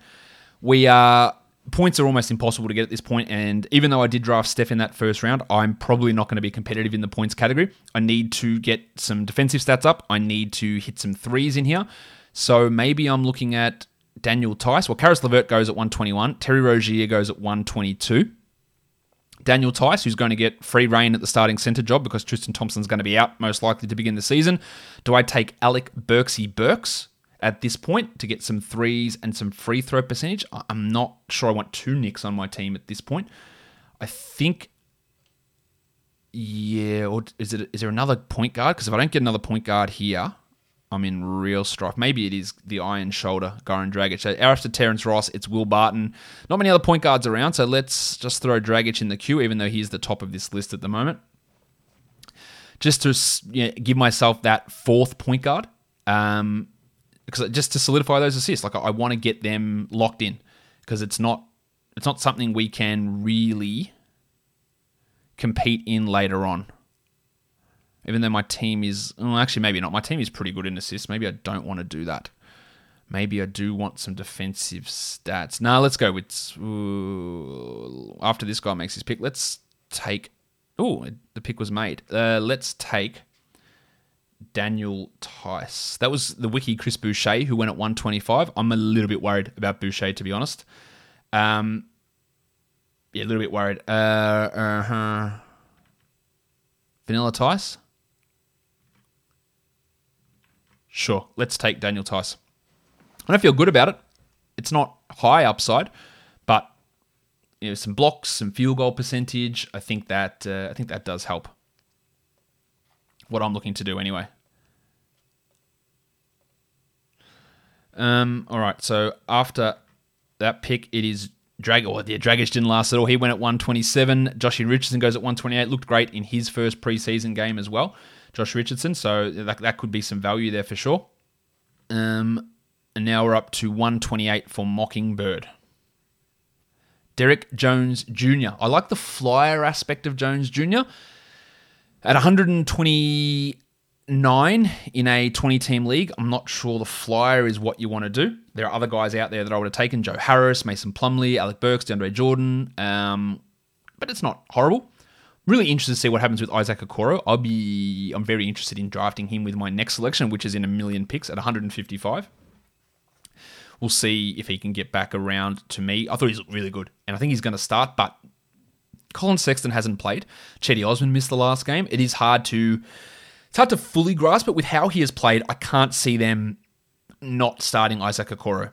Speaker 1: We are points are almost impossible to get at this point, and even though I did draft Steph in that first round, I'm probably not going to be competitive in the points category. I need to get some defensive stats up. I need to hit some threes in here. So maybe I'm looking at Daniel Theis. Well, Caris LeVert goes at 121. Terry Rozier goes at 122. Daniel Theis, who's going to get free reign at the starting centre job because Tristan Thompson's going to be out most likely to begin the season. Do I take Alec Burksy Burks at this point to get some threes and some free throw percentage? I'm not sure I want two Knicks on my team at this point. I think, yeah, or is it is there another point guard? Because if I don't get another point guard here, I'm in real strife. Maybe it is the Iron Shoulder, Goran Dragic. So after Terrence Ross, it's Will Barton. Not many other point guards around, so let's just throw Dragic in the queue, even though he's the top of this list at the moment. Just to you know, give myself that fourth point guard, um, because just to solidify those assists, like I, I want to get them locked in, because it's not it's not something we can really compete in later on even though my team is well, actually maybe not. My team is pretty good in assists. Maybe I don't want to do that. Maybe I do want some defensive stats. Now let's go with ooh, after this guy makes his pick. Let's take. Oh, the pick was made. Uh, let's take Daniel Theis. That was the wiki Chris Boucher who went at 125. I'm a little bit worried about Boucher to be honest. Um, yeah, a little bit worried. Uh, uh-huh. Vanilla Tice. Sure, let's take Daniel Theis. And I don't feel good about it. It's not high upside, but you know, some blocks, some field goal percentage. I think that uh, I think that does help. What I'm looking to do anyway. Um. All right. So after that pick, it is Drag. Oh, yeah, Dragic didn't last at all. He went at 127. Joshy Richardson goes at 128. Looked great in his first preseason game as well. Josh Richardson. So that, that could be some value there for sure. Um, and now we're up to 128 for Mockingbird. Derrick Jones Jr. I like the flyer aspect of Jones Jr. At 129 in a 20 team league, I'm not sure the flyer is what you want to do. There are other guys out there that I would have taken Joe Harris, Mason Plumlee, Alec Burks, DeAndre Jordan, um, but it's not horrible really interested to see what happens with Isaac Okoro. I'll be I'm very interested in drafting him with my next selection, which is in a million picks at 155. We'll see if he can get back around to me. I thought he's really good, and I think he's going to start. But Collin Sexton hasn't played. Cedi Osman missed the last game. It is hard to it's hard to fully grasp it with how he has played. I can't see them not starting Isaac Okoro.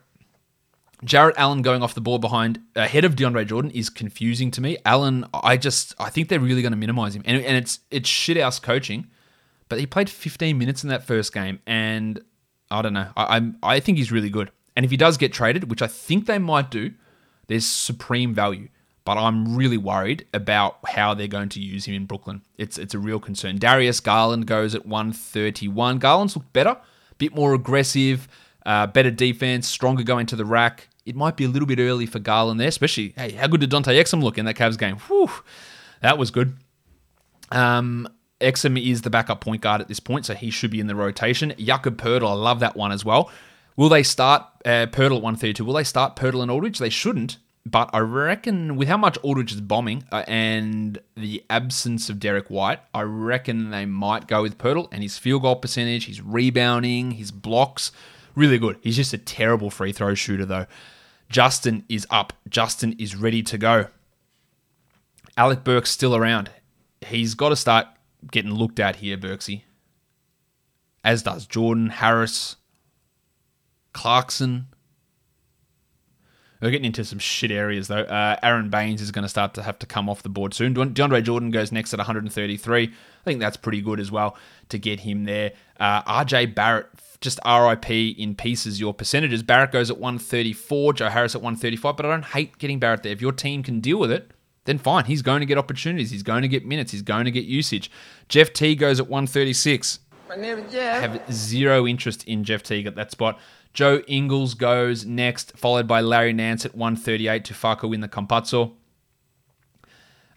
Speaker 1: Jarrett Allen going off the board behind ahead of DeAndre Jordan is confusing to me. Allen, I just I think they're really going to minimize him, and, and it's it's shit house coaching but he played 15 minutes in that first game, and I don't know. I, I'm I think he's really good. And if he does get traded, which I think they might do, there's supreme value. But I'm really worried about how they're going to use him in Brooklyn. It's it's a real concern. Darius Garland goes at 131. Garland's looked better, a bit more aggressive, uh, better defense, stronger going to the rack. It might be a little bit early for Garland there, especially hey, how good did Dante Exum look in that Cavs game? Whew, that was good. Um, Exum is the backup point guard at this point, so he should be in the rotation. Jakob Poeltl, I love that one as well. Will they start uh, Poeltl at 132? Will they start Poeltl and Aldridge? They shouldn't, but I reckon with how much Aldridge is bombing uh, and the absence of Derrick White, I reckon they might go with Poeltl and his field goal percentage, his rebounding, his blocks, really good. He's just a terrible free throw shooter though. Justin is up. Justin is ready to go. Alec Burks still around. He's got to start getting looked at here, Burksy. As does Jordan, Harris, Clarkson. We're getting into some shit areas though. Uh, Aron Baynes is going to start to have to come off the board soon. DeAndre Jordan goes next at 133. I think that's pretty good as well to get him there. Uh, RJ Barrett, just RIP in pieces your percentages. Barrett goes at 134, Joe Harris at 135, but I don't hate getting Barrett there. If your team can deal with it, then fine. He's going to get opportunities. He's going to get minutes. He's going to get usage. Jeff T goes at 136.
Speaker 12: My name is
Speaker 1: Have zero interest in Jeff Teague at that spot. Joe Ingles goes next, followed by Larry Nance at 138 to Facu in the Campazzo.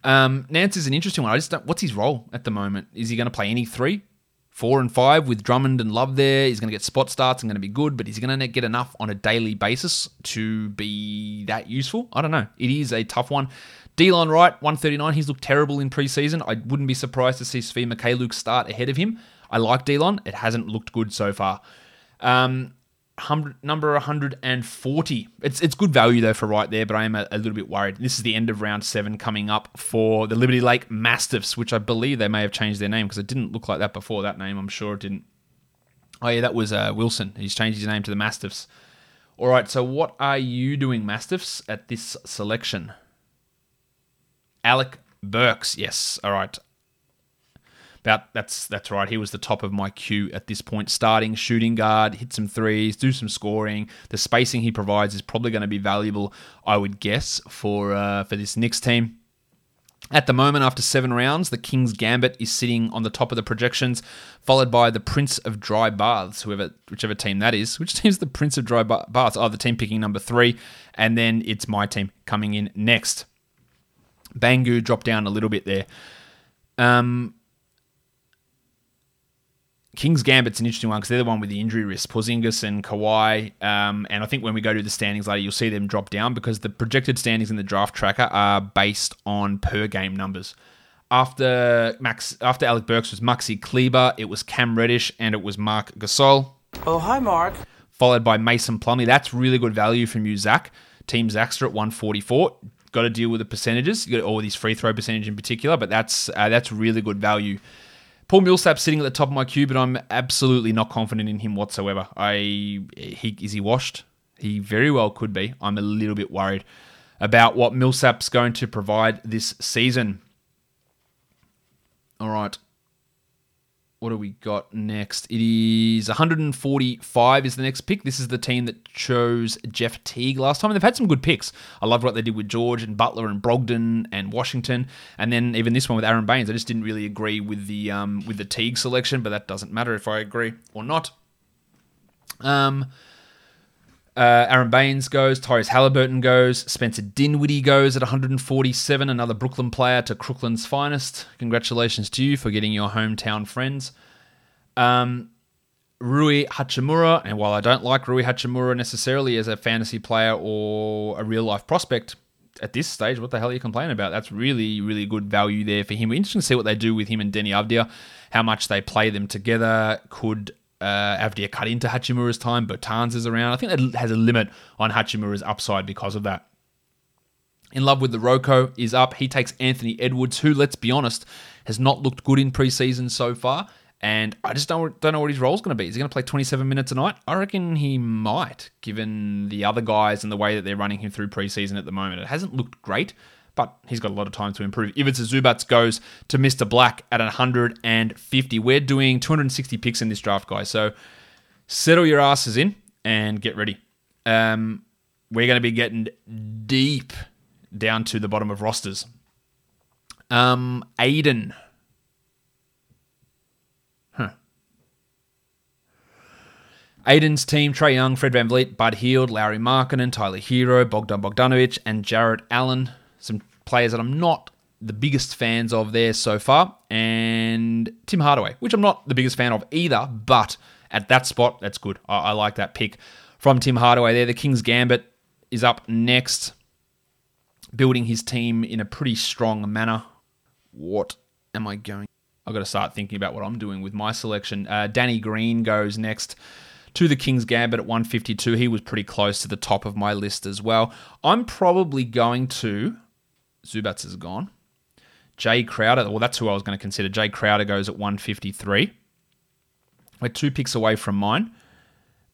Speaker 1: Um, Nance is an interesting one. I just don't. What's his role at the moment? Is he going to play any three, four, and five with Drummond and Love there? He's going to get spot starts and going to be good, but is he going to get enough on a daily basis to be that useful? I don't know. It is a tough one. Delon Wright, 139. He's looked terrible in preseason. I wouldn't be surprised to see Svi Mykhailiuk start ahead of him. I like Delon. It hasn't looked good so far. Um, number 140. It's it's good value though for right there, but I am a, a, little bit worried. This is the end of round seven coming up for the Liberty Lake Mastiffs, which I believe they may have changed their name because it didn't look like that before that name. I'm sure it didn't. Oh yeah, that was uh, Wilson. He's changed his name to the Mastiffs. All right, so what are you doing, Mastiffs, at this selection? Alec Burks, yes. All right, that's that's right. He was the top of my queue at this point. Starting shooting guard, hit some threes, do some scoring. The spacing he provides is probably going to be valuable, I would guess, for uh, for this Knicks team. At the moment, after seven rounds, the King's Gambit is sitting on the top of the projections, followed by the Prince of Dry Baths, whoever, whichever team that is. Which team's the Prince of Dry Baths? Oh, the team picking number three, and then it's my team coming in next. Bangu dropped down a little bit there. Um, King's Gambit's an interesting one because they're the one with the injury risk, Porzingis and Kawhi. Um, and I think when we go to the standings later, you'll see them drop down because the projected standings in the draft tracker are based on per game numbers. After Max, after Alec Burks was Maxi Kleber, it was Cam Reddish, and it was Marc Gasol.
Speaker 12: Oh, hi, Mark.
Speaker 1: Followed by Mason Plumlee. That's really good value from you, Zach. Team Zaxter at 144. Got to deal with the percentages, you got all these free throw percentage in particular, but that's uh, that's really good value. Paul Millsap sitting at the top of my queue, but I'm absolutely not confident in him whatsoever. I he is he washed? He very well could be. I'm a little bit worried about what Millsap's going to provide this season. All right what do we got next? It is 145 is the next pick. This is the team that chose Jeff Teague last time. And they've had some good picks. I loved what they did with George and Butler and Brogdon and Washington. And then even this one with Aron Baynes. I just didn't really agree with the um, with the Teague selection, but that doesn't matter if I agree or not. Um, uh, Aron Baynes goes, Tyrese Haliburton goes, Spencer Dinwiddie goes at 147, another Brooklyn player to Crooklyn's finest. Congratulations to you for getting your hometown friends. Um, Rui Hachimura, and while I don't like Rui Hachimura necessarily as a fantasy player or a real life prospect at this stage, what the hell are you complaining about? That's really, really good value there for him. Interesting to see what they do with him and Deni Avdija, how much they play them together. Could uh, Avdija cut into Hachimura's time. Bertans is around. I think that has a limit on Hachimura's upside because of that. In Love with the Roko is up. He takes Anthony Edwards, who, let's be honest, has not looked good in preseason so far. And I just don't, don't know what his role is going to be. Is he going to play 27 minutes a night? I reckon he might, given the other guys and the way that they're running him through preseason at the moment. It hasn't looked great, but he's got a lot of time to improve. Ivica Zubac goes to Mr. Black at 150. We're doing 260 picks in this draft, guys. So settle your asses in and get ready. Um, we're going to be getting deep down to the bottom of rosters. Um, Aiden. Huh. Aiden's team, Trae Young, Fred VanVleet, Bud Hield, Lowry and Tyler Herro, Bogdan Bogdanovic, and Jarrett Allen. Some players that I'm not the biggest fans of there so far. And Tim Hardaway, which I'm not the biggest fan of either, but at that spot, that's good. I, I like that pick from Tim Hardaway there. The King's Gambit is up next, building his team in a pretty strong manner. What am I going? I've got to start thinking about what I'm doing with my selection. Uh, Danny Green goes next to the King's Gambit at 152. He was pretty close to the top of my list as well. I'm probably going to. Zubac is gone. Jae Crowder, well, that's who I was going to consider. Jae Crowder goes at 153. We're two picks away from mine.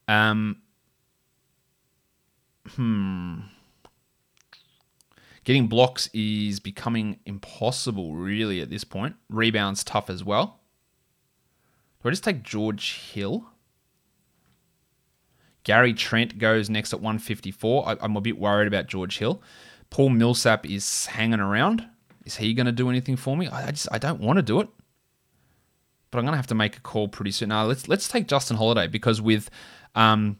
Speaker 1: Um, hmm. Getting blocks is becoming impossible, really, at this point. Rebounds tough as well. Do I just take George Hill? Gary Trent goes next at 154. I, am a bit worried about George Hill. Paul Millsap is hanging around. Is he going to do anything for me? I, just I don't want to do it, but I'm going to have to make a call pretty soon. Now let's let's take Justin Holiday because with um,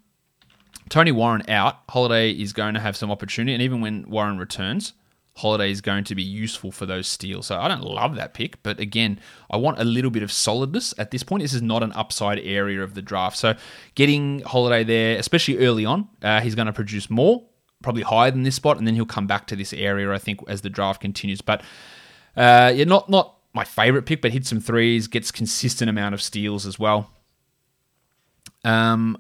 Speaker 1: Tony Warren out, Holiday is going to have some opportunity, and even when Warren returns, Holiday is going to be useful for those steals. So I don't love that pick, but again, I want a little bit of solidness at this point. This is not an upside area of the draft. So getting Holiday there, especially early on, uh, he's going to produce more, probably higher than this spot, and then he'll come back to this area, I think, as the draft continues. But uh, yeah, not not my favorite pick, but hits some threes, gets consistent amount of steals as well. Um,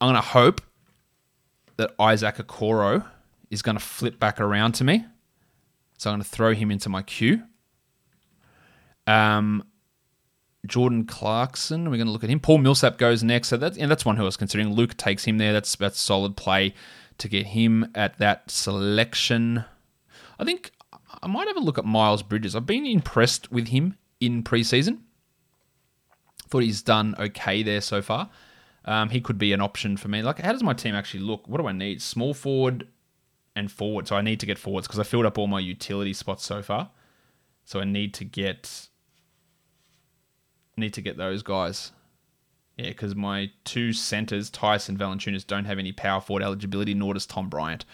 Speaker 1: I'm to hope that Isaac Okoro is to flip back around to me. So I'm to throw him into my queue. Um, Jordan Clarkson, we're going to look at him. Paul Millsap goes next, so that's and that's one who I was considering. Luke takes him there. That's that's solid play to get him at that selection. I think I might have a look at Miles Bridges. I've been impressed with him in preseason. Thought he's done okay there so far. Um, he could be an option for me. Like, how does my team actually look? What do I need? Small forward, and forward. So I need to get forwards because I filled up all my utility spots so far. So I need to get need to get those guys. Yeah, because my two centers, Tyson Valanciunas, don't have any power forward eligibility, nor does Tom Bryant.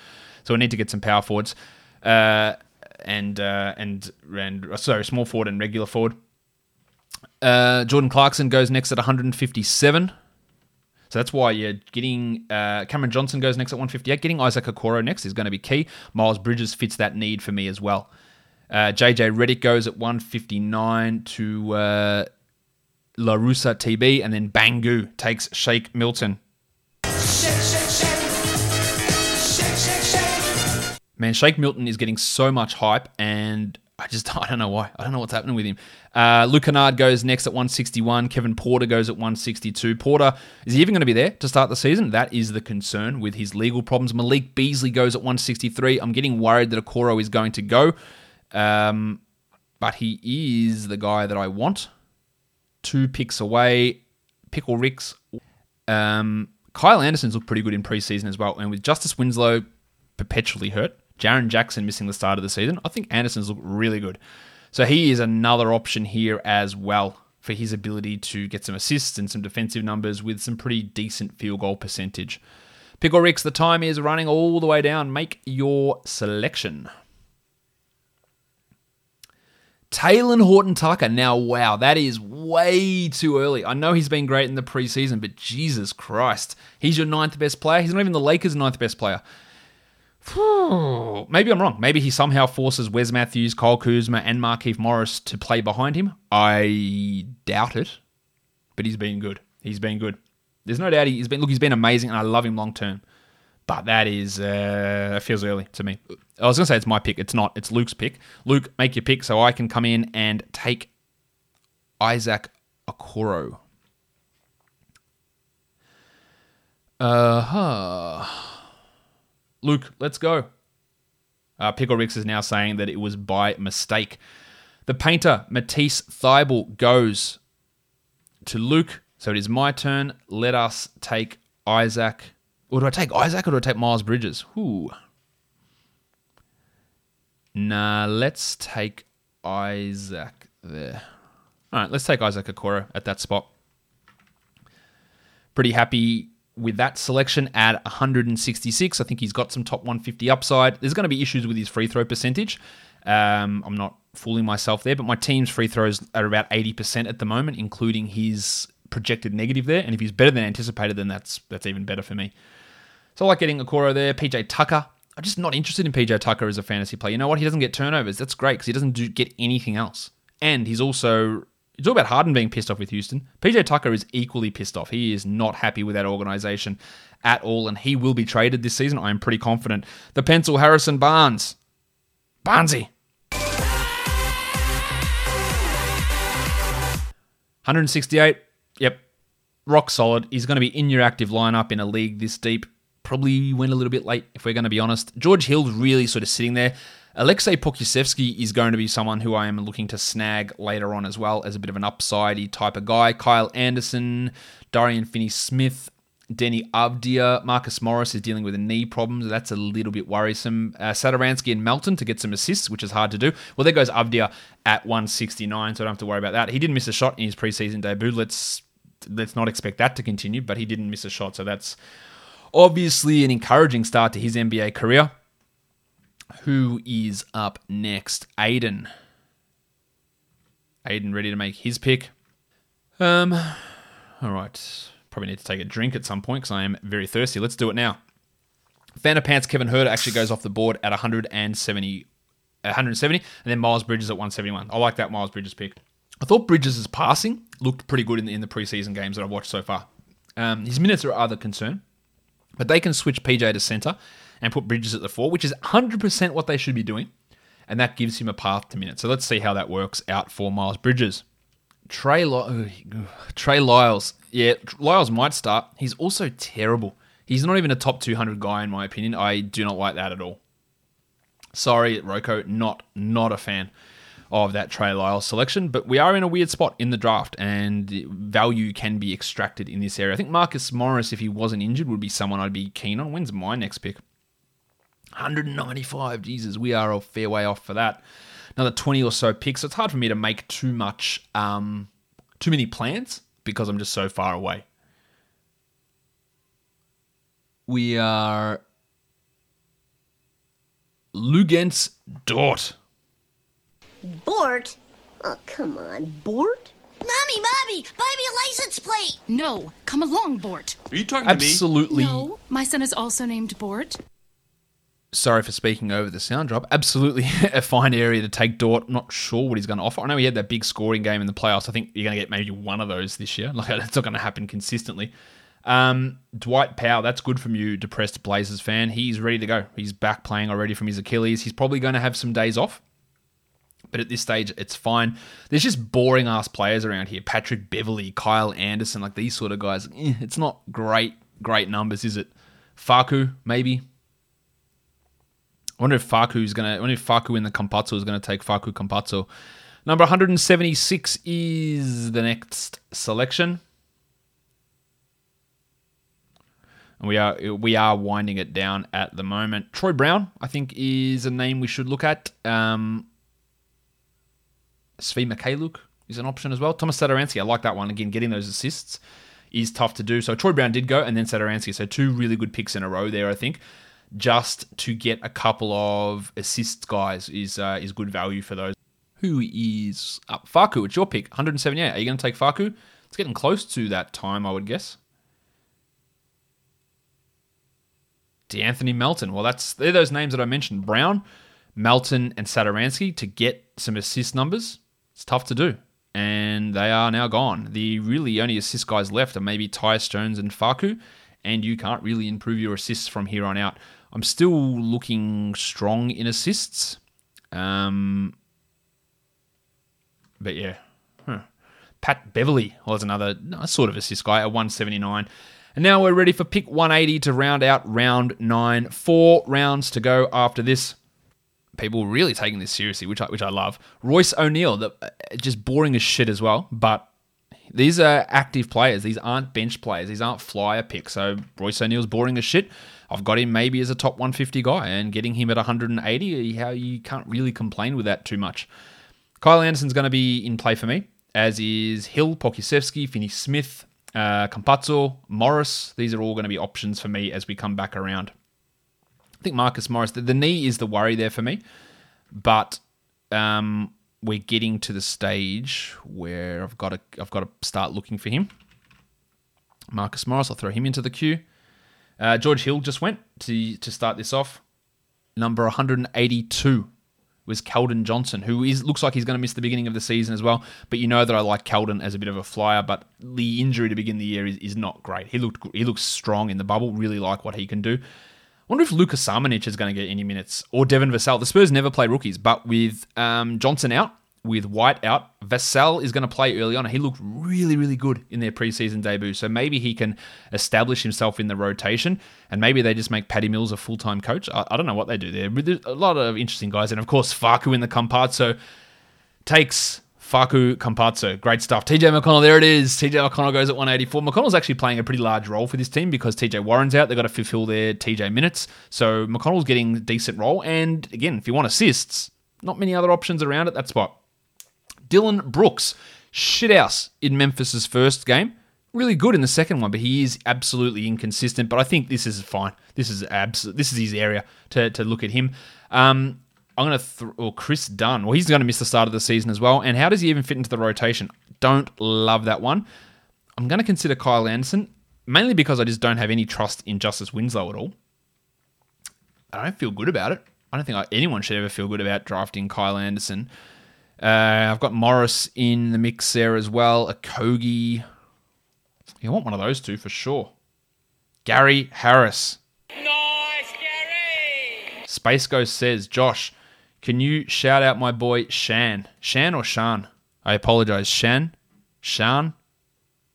Speaker 1: So I need to get some power forwards, uh, and uh, and and sorry, small forward and regular forward. Uh, Jordan Clarkson goes next at 157. So that's why you're getting uh, Cameron Johnson goes next at 158. Getting Isaac Okoro next is going to be key. Miles Bridges fits that need for me as well. Uh, JJ Redick goes at 159 to uh, La Russa TB, and then Bangu takes Shake Milton. Man, Shake Milton is getting so much hype, and I just I don't know why. I don't know what's happening with him. Uh, Luke Kennard goes next at 161. Kevin Porter goes at 162. Porter is he even going to be there to start the season? That is the concern with his legal problems. Malik Beasley goes at 163. I'm getting worried that Okoro is going to go, um, but he is the guy that I want. Two picks away. Pickle Ricks. Um, Kyle Anderson's looked pretty good in preseason as well, and with Justice Winslow perpetually hurt, Jaren Jackson missing the start of the season, I think Anderson's looked really good. So he is another option here as well for his ability to get some assists and some defensive numbers with some pretty decent field goal percentage. Pickle Ricks, the time is running all the way down. Make your selection. Talen Horton Tucker. Now, wow, that is way too early. I know he's been great in the preseason, but Jesus Christ. He's your ninth best player. He's not even the Lakers' ninth best player. Hmm. Maybe I'm wrong. Maybe he somehow forces Wes Matthews, Kyle Kuzma, and Markieff Morris to play behind him. I doubt it, but he's been good. He's been good. There's no doubt he's been. Look, he's been amazing, and I love him long term. But that is uh, feels early to me. I was gonna say it's my pick. It's not. It's Luke's pick. Luke, make your pick so I can come in and take Isaac Okoro. Uh huh. Luke, let's go. Uh, Pickle Ricks is now saying that it was by mistake. The painter, Matisse Thybulle, goes to Luke. So it is my turn. Let us take Isaac. Or do I take Isaac or do I take Miles Bridges? Ooh. Nah, let's take Isaac there. All right, let's take Isaac Okoro at that spot. Pretty happy with that selection at 166. I think he's got some top 150 upside. There's going to be issues with his free throw percentage. Um, I'm not fooling myself there, but my team's free throws are about 80% at the moment, including his projected negative there. And if he's better than anticipated, then that's that's even better for me. So I like getting Okoro there. PJ Tucker. I'm just not interested in PJ Tucker as a fantasy player. You know what? He doesn't get turnovers. That's great because he doesn't do, get anything else. And he's also it's all about Harden being pissed off with Houston. PJ Tucker is equally pissed off. He is not happy with that organization at all, and he will be traded this season. I'm pretty confident. The pencil Harrison Barnes. Barnesy. 168. Yep. Rock solid. He's going to be in your active lineup in a league this deep. Probably went a little bit late, if we're going to be honest. George Hill's really sort of sitting there. Alexei Pokusevski is going to be someone who I am looking to snag later on as well as a bit of an upsidey type of guy. Kyle Anderson, Dorian Finney-Smith, Deni Avdija, Marcus Morris is dealing with a knee problem, so that's a little bit worrisome. Uh, and Melton to get some assists, which is hard to do. Well, there goes Avdija at 169, so I don't have to worry about that. He didn't miss a shot in his preseason debut. Let's let's not expect that to continue, but he didn't miss a shot, so that's obviously an encouraging start to his NBA career. Who is up next? Aiden. Aiden ready to make his pick. Um, all right. Probably need to take a drink at some point because I am very thirsty. Let's do it now. Fan of Pants Kevin Huerter actually goes off the board at 170, 170, and then Miles Bridges at 171. I like that Miles Bridges pick. I thought Bridges' passing looked pretty good in the, in the preseason games that I've watched so far. Um, his minutes are other concern, but they can switch PJ to center and put Bridges at the four, which is 100% what they should be doing. And that gives him a path to minutes. So let's see how that works out for Miles Bridges. Trey, Trey Lyles. Yeah, Lyles might start. He's also terrible. He's not even a top 200 guy, in my opinion. I do not like that at all. Sorry, Rocco, not not a fan of that Trey Lyles selection, but we are in a weird spot in the draft, and value can be extracted in this area. I think Marcus Morris, if he wasn't injured, would be someone I'd be keen on. When's my next pick? 195. Jesus, we are a fair way off for that. Another 20 or so picks. So it's hard for me to make too much, um, too many plans because I'm just so far away. We are Luguentz Dort.
Speaker 13: Bort? Oh, come on, Bort?
Speaker 6: Mommy, mommy, buy me a license plate.
Speaker 14: No, come along, Bort.
Speaker 15: Are you talking
Speaker 1: Absolutely.
Speaker 14: to me? Absolutely. No, my son is also named Bort.
Speaker 1: Sorry for speaking over the sound drop. Absolutely a fine area to take Dort. Not sure what he's going to offer. I know he had that big scoring game in the playoffs. I think you're going to get maybe one of those this year. Like that's not going to happen consistently. Um, Dwight Powell, that's good from you, depressed Blazers fan. He's ready to go. He's back playing already from his Achilles. He's probably going to have some days off. But at this stage, it's fine. There's just boring ass players around here. Patrick Beverley, Kyle Anderson, like these sort of guys. Eh, it's not great, great numbers, is it? Facu, maybe. I wonder if Facu's gonna. I wonder if Facu in the Campazzo is gonna take Facu Campazzo. Number 176 is the next selection. And we are we are winding it down at the moment. Troy Brown, I think, is a name we should look at. Um, Svi Mykhailiuk is an option as well. Tomas Satoransky, I like that one. Again, getting those assists is tough to do. So Troy Brown did go, and then Satoransky. So two really good picks in a row there, I think. Just to get a couple of assists, guys, is uh, is good value for those. Who is up? Facu, it's your pick. 178. Are you going to take Facu? It's getting close to that time, I would guess. DeAnthony Melton. Well, that's they're those names that I mentioned. Brown, Melton, and Satoransky to get some assist numbers. It's tough to do. And they are now gone. The really only assist guys left are maybe Tyus Jones and Facu, and you can't really improve your assists from here on out. I'm still looking strong in assists. Um, but yeah. Huh. Pat Beverley was another sort of assist guy at 179. And now we're ready for pick 180 to round out round nine. Four rounds to go after this. People really taking this seriously, which I, which I love. Royce O'Neale, the, uh, just boring as shit as well, but these are active players. These aren't bench players. These aren't flyer picks. So Royce O'Neale's boring as shit. I've got him maybe as a top 150 guy, and getting him at 180, how you can't really complain with that too much. Kyle Anderson's going to be in play for me, as is Hill, Pokusevski, Finney Smith, uh, Campazzo, Morris. These are all going to be options for me as we come back around. I think Marcus Morris, the, the knee is the worry there for me, but um, we're getting to the stage where I've got to I've got to start looking for him. Marcus Morris, I'll throw him into the queue. Uh, George Hill just went to to start this off. Number 182 was Keldon Johnson, who is looks like he's going to miss the beginning of the season as well. But you know that I like Keldon as a bit of a flyer, but the injury to begin the year is, is not great. He looked he looks strong in the bubble. Really like what he can do. Wonder if Luka Samanic is going to get any minutes or Devin Vassell. The Spurs never play rookies, but with um, Johnson out, with White out. Vassell is going to play early on. He looked really, really good in their preseason debut. So maybe he can establish himself in the rotation and maybe they just make Patty Mills a full time coach. I, I, don't know what they do there. There's a lot of interesting guys. And of course, Facu in the Campazzo takes Facu Campazzo. Great stuff. TJ McConnell, there it is. TJ McConnell goes at 184. McConnell's actually playing a pretty large role for this team because TJ Warren's out. They've got to fulfill their TJ minutes. So McConnell's getting decent role. And again, if you want assists, not many other options around at that spot. Dillon Brooks, shithouse in Memphis's first game. Really good in the second one, but he is absolutely inconsistent. But I think this is fine. This is abs- This is his area to, to look at him. Um, I'm going to th- or Kris Dunn. Well, he's going to miss the start of the season as well. And how does he even fit into the rotation? Don't love that one. I'm going to consider Kyle Anderson mainly because I just don't have any trust in Justice Winslow at all. I don't feel good about it. I don't think anyone should ever feel good about drafting Kyle Anderson. Uh, I've got Morris in the mix there as well. A Kogi. You want one of those two for sure. Gary Harris.
Speaker 10: Nice, Gary!
Speaker 1: Space Ghost says, Josh, can you shout out my boy Shan? Shan or Shan? I apologize. Shan? Shan?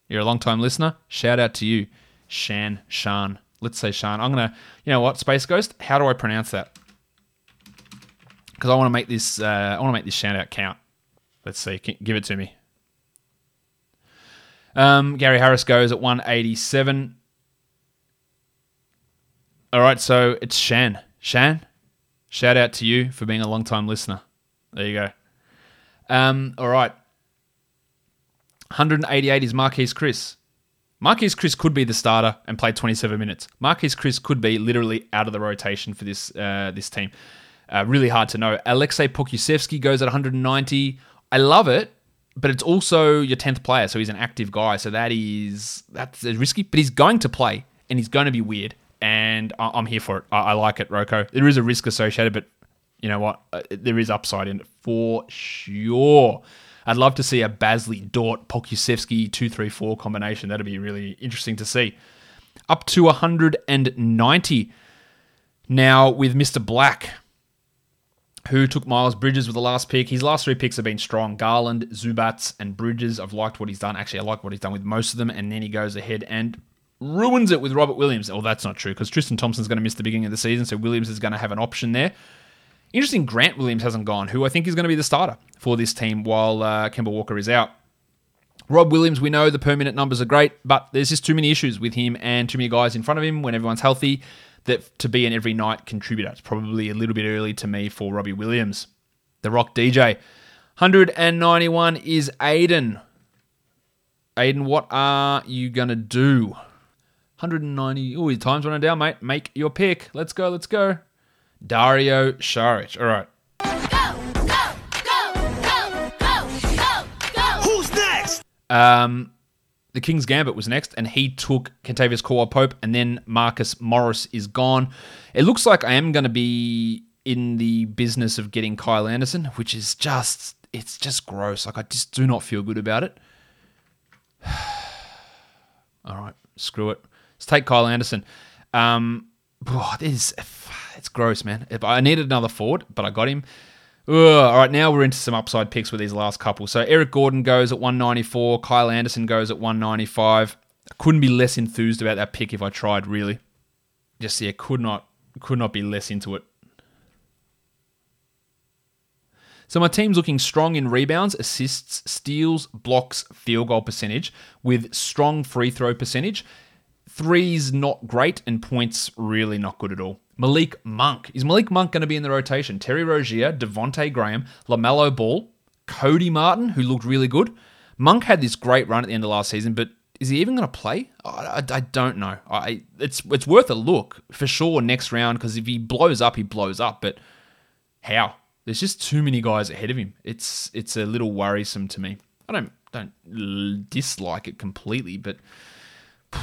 Speaker 1: You're a long time listener. Shout out to you. Shan. Shan. Let's say Shan. I'm going to, you know what, Space Ghost? How do I pronounce that? because I want to make this uh, I want to make this shout out count. Let's see, give it to me. Um, Gary Harris goes at 187. All right, so it's Shan. Shan, shout out to you for being a long time listener. There you go. Um, all right. 188 is Marquese Chriss. Marquese Chriss could be the starter and play 27 minutes. Marquese Chriss could be literally out of the rotation for this uh, this team. Uh, really hard to know. Alexei Pokusevski goes at 190. I love it, but it's also your 10th player, so he's an active guy. So that is that's risky, but he's going to play and he's going to be weird. And I- am here for it. I-, I like it, Roko. There is a risk associated, but you know what? Uh, there is upside in it for sure. I'd love to see a Bazley, Dort, Pokusevski 234 combination. That'd be really interesting to see. Up to 190. Now with Mr. Black, who took Miles Bridges with the last pick. His last three picks have been strong. Garland, Zubac, and Bridges. I've liked what he's done. Actually, I like what he's done with most of them. And then he goes ahead and ruins it with Robert Williams. Oh, that's not true because Tristan Thompson's going to miss the beginning of the season, so Williams is going to have an option there. Interesting, Grant Williams hasn't gone, who I think is going to be the starter for this team while uh, Kemba Walker is out. Rob Williams, we know the permanent numbers are great, but there's just too many issues with him and too many guys in front of him when everyone's healthy that to be an every night contributor. It's probably a little bit early to me for Robbie Williams. The Rock DJ. 191 is Aiden. Aiden, what are you going to do? 190. Oh, your time's running down, mate. Make your pick. Let's go, let's go. Dario Saric. All right. Go, go, go, go, go, go, go.
Speaker 7: Who's next?
Speaker 1: Um, the King's Gambit was next, and he took Kentavious Caldwell Pope, and then Marcus Morris is gone. It looks like I am going to be in the business of getting Kyle Anderson, which is just, it's just gross. Like, I just do not feel good about it. All right, screw it. Let's take Kyle Anderson. Um, oh, this, it's gross, man. I needed another forward, but I got him. Ugh, all right, now we're into some upside picks with these last couple. So Eric Gordon goes at 194. Kyle Anderson goes at 195. I couldn't be less enthused about that pick if I tried, really. Just yeah, could not could not be less into it. So my team's looking strong in rebounds, assists, steals, blocks, field goal percentage with strong free throw percentage. Threes not great and points really not good at all. Malik Monk. Is Malik Monk going to be in the rotation? Terry Rozier, Devonte Graham, LaMelo Ball, Cody Martin, who looked really good. Monk had this great run at the end of last season, but is he even going to play? I, I, I, don't know. I it's it's worth a look for sure next round because if he blows up, he blows up. But how? There's just too many guys ahead of him. It's it's a little worrisome to me. I don't don't dislike it completely, but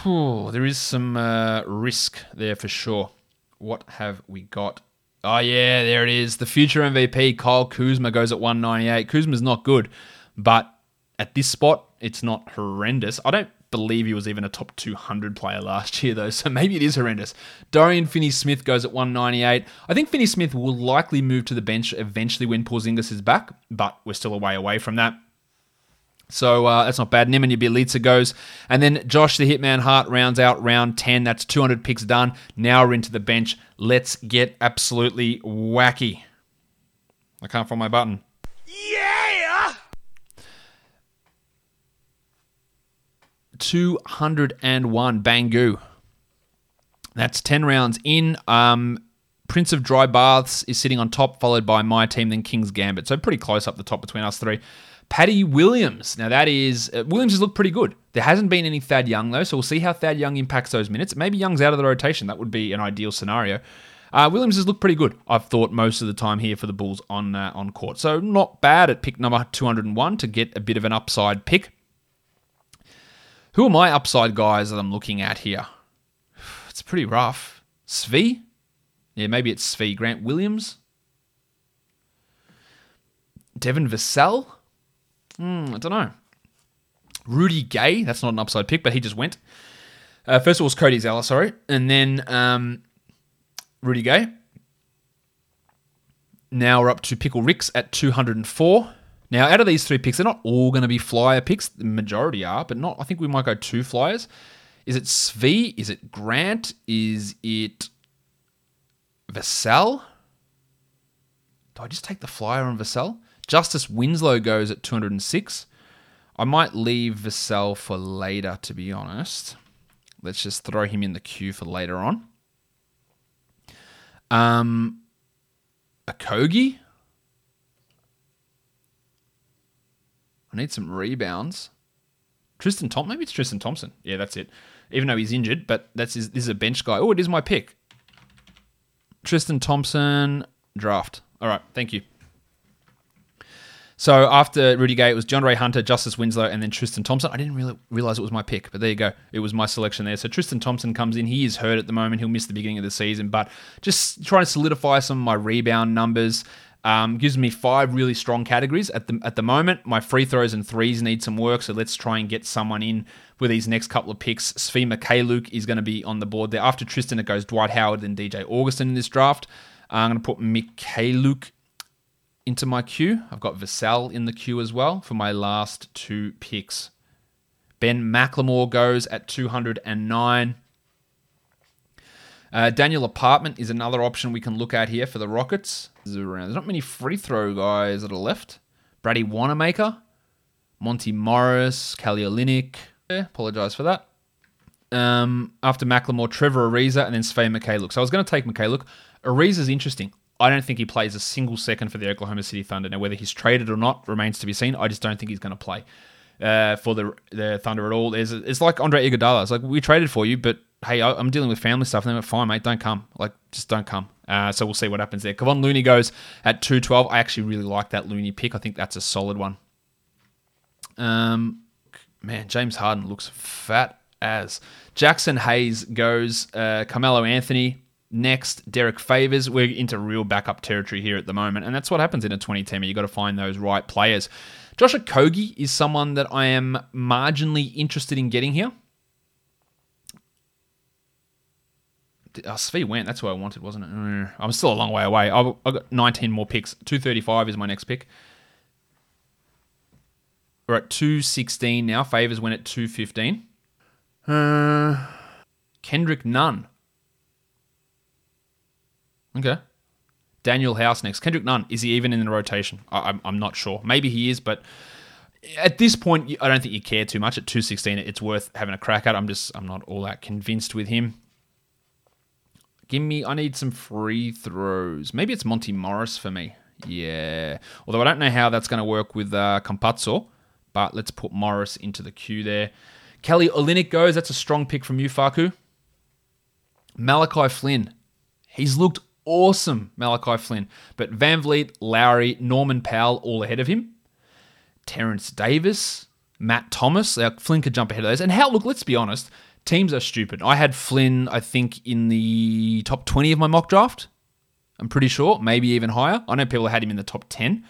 Speaker 1: there is some uh, risk there for sure. What have we got? Oh yeah, there it is. The future MVP Kyle Kuzma goes at 198. Kuzma's not good, but at this spot, it's not horrendous. I don't believe he was even a top 200 player last year, though, so maybe it is horrendous. Dorian Finney Smith goes at 198. I think Finney Smith will likely move to the bench eventually when Porzingis is back, but we're still a way away from that. So uh, that's not bad. Nemanja Bjelica goes. And then Josh the Hitman Hart rounds out round 10. That's 200 picks done. Now we're into the bench. Let's get absolutely wacky. I can't find my button.
Speaker 7: Yeah!
Speaker 1: 201 Bangu. That's 10 rounds in. Um, Prince of Dry Baths is sitting on top, followed by my team, then King's Gambit. So pretty close up the top between us three. Paddy Williams. Now that is uh, Williams has looked pretty good. There hasn't been any Thad Young though, so we'll see how Thad Young impacts those minutes. Maybe Young's out of the rotation. That would be an ideal scenario. Uh, Williams has looked pretty good. I've thought most of the time here for the Bulls on uh, on court, so not bad at pick number 201 to get a bit of an upside pick. Who are my upside guys that I'm looking at here? It's pretty rough. Svi? Yeah, maybe it's Svi. Grant Williams? Devin Vassell? Hmm, I don't know. Rudy Gay? That's not an upside pick, but he just went. Uh, first of all, was Cody Zeller, sorry. And then um, Rudy Gay. Now we're up to Pickle Ricks at 204. Now, out of these three picks, they're not all going to be flyer picks. The majority are, but not. I think we might go two flyers. Is it Svi? Is it Grant? Is it Vassell? Do I just take the flyer on Vassell? Justice Winslow goes at 206. I might leave Vassell for later, to be honest. Let's just throw him in the queue for later on. Um, Okogie. I need some rebounds. Tristan Thompson. Maybe it's Tristan Thompson. Yeah, that's it. Even though he's injured, but that's his, this is a bench guy. Oh, it is my pick. Tristan Thompson draft. All right, thank you. So after Rudy Gay, it was John Ray Hunter, Justice Winslow, and then Tristan Thompson. I didn't really realize it was my pick, but there you go. It was my selection there. So Tristan Thompson comes in. He is hurt at the moment. He'll miss the beginning of the season, but just trying to solidify some of my rebound numbers. Um, gives me five really strong categories at the at the moment. My free throws and threes need some work, so let's try and get someone in with these next couple of picks. Svi Mykhailiuk is going to be on the board there. After Tristan, it goes Dwight Howard and DJ Augustin in this draft. I'm going to put Mykhailiuk into my queue. I've got Vassell in the queue as well for my last two picks. Ben McLemore goes at 209. Uh, Daniel Apartment is another option we can look at here for the Rockets. There's not many free throw guys that are left. Brady Wanamaker, Monty Morris, Kelly Olynyk. Yeah, apologize for that. Um, after McLemore, Trevor Ariza, and then Svi Mykhailiuk. So I was going to take McKay. Mykhailiuk. Ariza's interesting. I don't think he plays a single second for the Oklahoma City Thunder. Now, whether he's traded or not remains to be seen. I just don't think he's going to play uh, for the the Thunder at all. There's, it's like Andre Iguodala. It's like we traded for you, but hey, I, am dealing with family stuff. And they went, fine, mate, don't come. Like, just don't come. Uh, so we'll see what happens there. Kevon Looney goes at 212. I actually really like that Looney pick. I think that's a solid one. Um, man, James Harden looks fat as. Jaxson Hayes goes. Uh, Carmelo Anthony next. Derrick Favors. We're into real backup territory here at the moment, and that's what happens in a 20 team. You got to find those right players. Josh Okogie is someone that I am marginally interested in getting here. Oh, Svi went. That's who I wanted, wasn't it? Mm, I'm still a long way away. I've, I've got 19 more picks. 235 is my next pick. We're at 216 now. Favors went at 215. Uh, Kendrick Nunn. Okay. Danuel House next. Kendrick Nunn, is he even in the rotation? I, I'm, I'm not sure. Maybe he is, but at this point, I don't think you care too much. At 216, it's worth having a crack at. I'm just, I'm not all that convinced with him. Give me, I need some free throws. Maybe it's Monty Morris for me. Yeah. Although I don't know how that's going to work with uh, Campazzo, but let's put Morris into the queue there. Kelly Olynyk goes. That's a strong pick from you, Facu. Malachi Flynn. He's looked awesome, Malachi Flynn. But VanVleet, Lowry, Norman Powell all ahead of him. Terence Davis, Matt Thomas. Now, Flynn could jump ahead of those. And how, look, let's be honest, teams are stupid. I had Flynn, I think, in the top 20 of my mock draft. I'm pretty sure, maybe even higher. I know people had him in the top 10.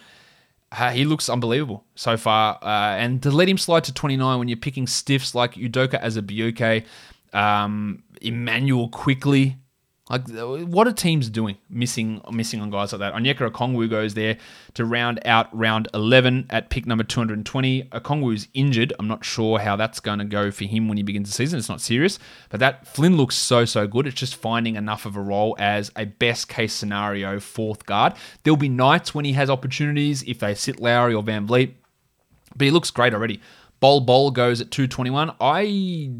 Speaker 1: Uh, he looks unbelievable so far. Uh, and to let him slide to 29 when you're picking stiffs like Udoka Azubuike, um, Immanuel Quickley, like, uh, what are teams doing? Missing, missing on guys like that. Onyeka Okongwu goes there to round out round 11 at pick number 220. Okongwu's injured. I'm not sure how that's going to go for him when he begins the season. It's not serious, but that Flynn looks so so good. It's just finding enough of a role as a best case scenario fourth guard. There'll be nights when he has opportunities if they sit Lowry or VanVleet, but he looks great already. Bol Bol goes at 221. I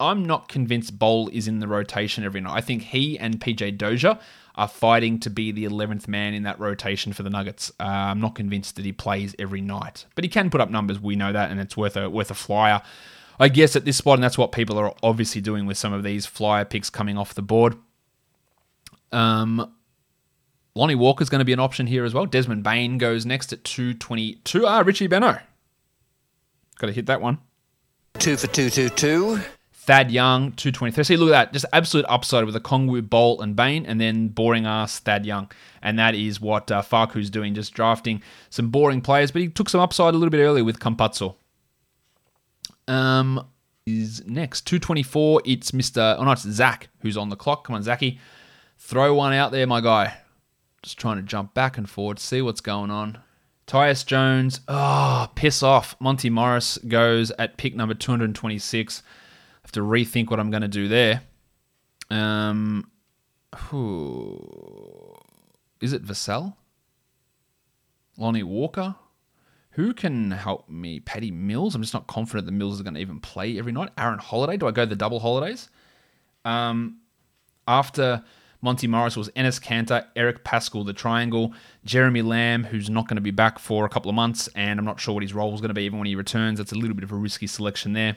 Speaker 1: I'm not convinced Bol is in the rotation every night. I think he and PJ Dozier are fighting to be the 11th man in that rotation for the Nuggets. Uh, I'm not convinced that he plays every night, but he can put up numbers. We know that, and it's worth a worth a flyer. I guess at this spot, and that's what people are obviously doing with some of these flyer picks coming off the board. Um, Lonnie Walker's going to be an option here as well. Desmond Bane goes next at 222. Ah, Richie Benaud. Got to hit that one.
Speaker 15: Two for 222.
Speaker 1: Thad Young, 223. See, look at that. Just absolute upside with Okongwu, Bolt, and Bain, and then boring ass Thad Young. And that is what uh, Facu's doing, just drafting some boring players. But he took some upside a little bit earlier with Campazzo. Um, is next. 224, it's Mr. Oh, no, it's Zach who's on the clock. Come on, Zachy. Throw one out there, my guy. Just trying to jump back and forward, see what's going on. Tyus Jones, oh, piss off. Monty Morris goes at pick number 226 have to rethink what I'm going to do there. Um, who, is it Vassell? Lonnie Walker? Who can help me? Patty Mills? I'm just not confident that Mills is going to even play every night. Aaron Holiday? Do I go the double holidays? Um, after Monty Morris was Enes Kanter, Eric Paschall, the triangle, Jeremy Lamb, who's not going to be back for a couple of months, and I'm not sure what his role is going to be even when he returns. That's a little bit of a risky selection there.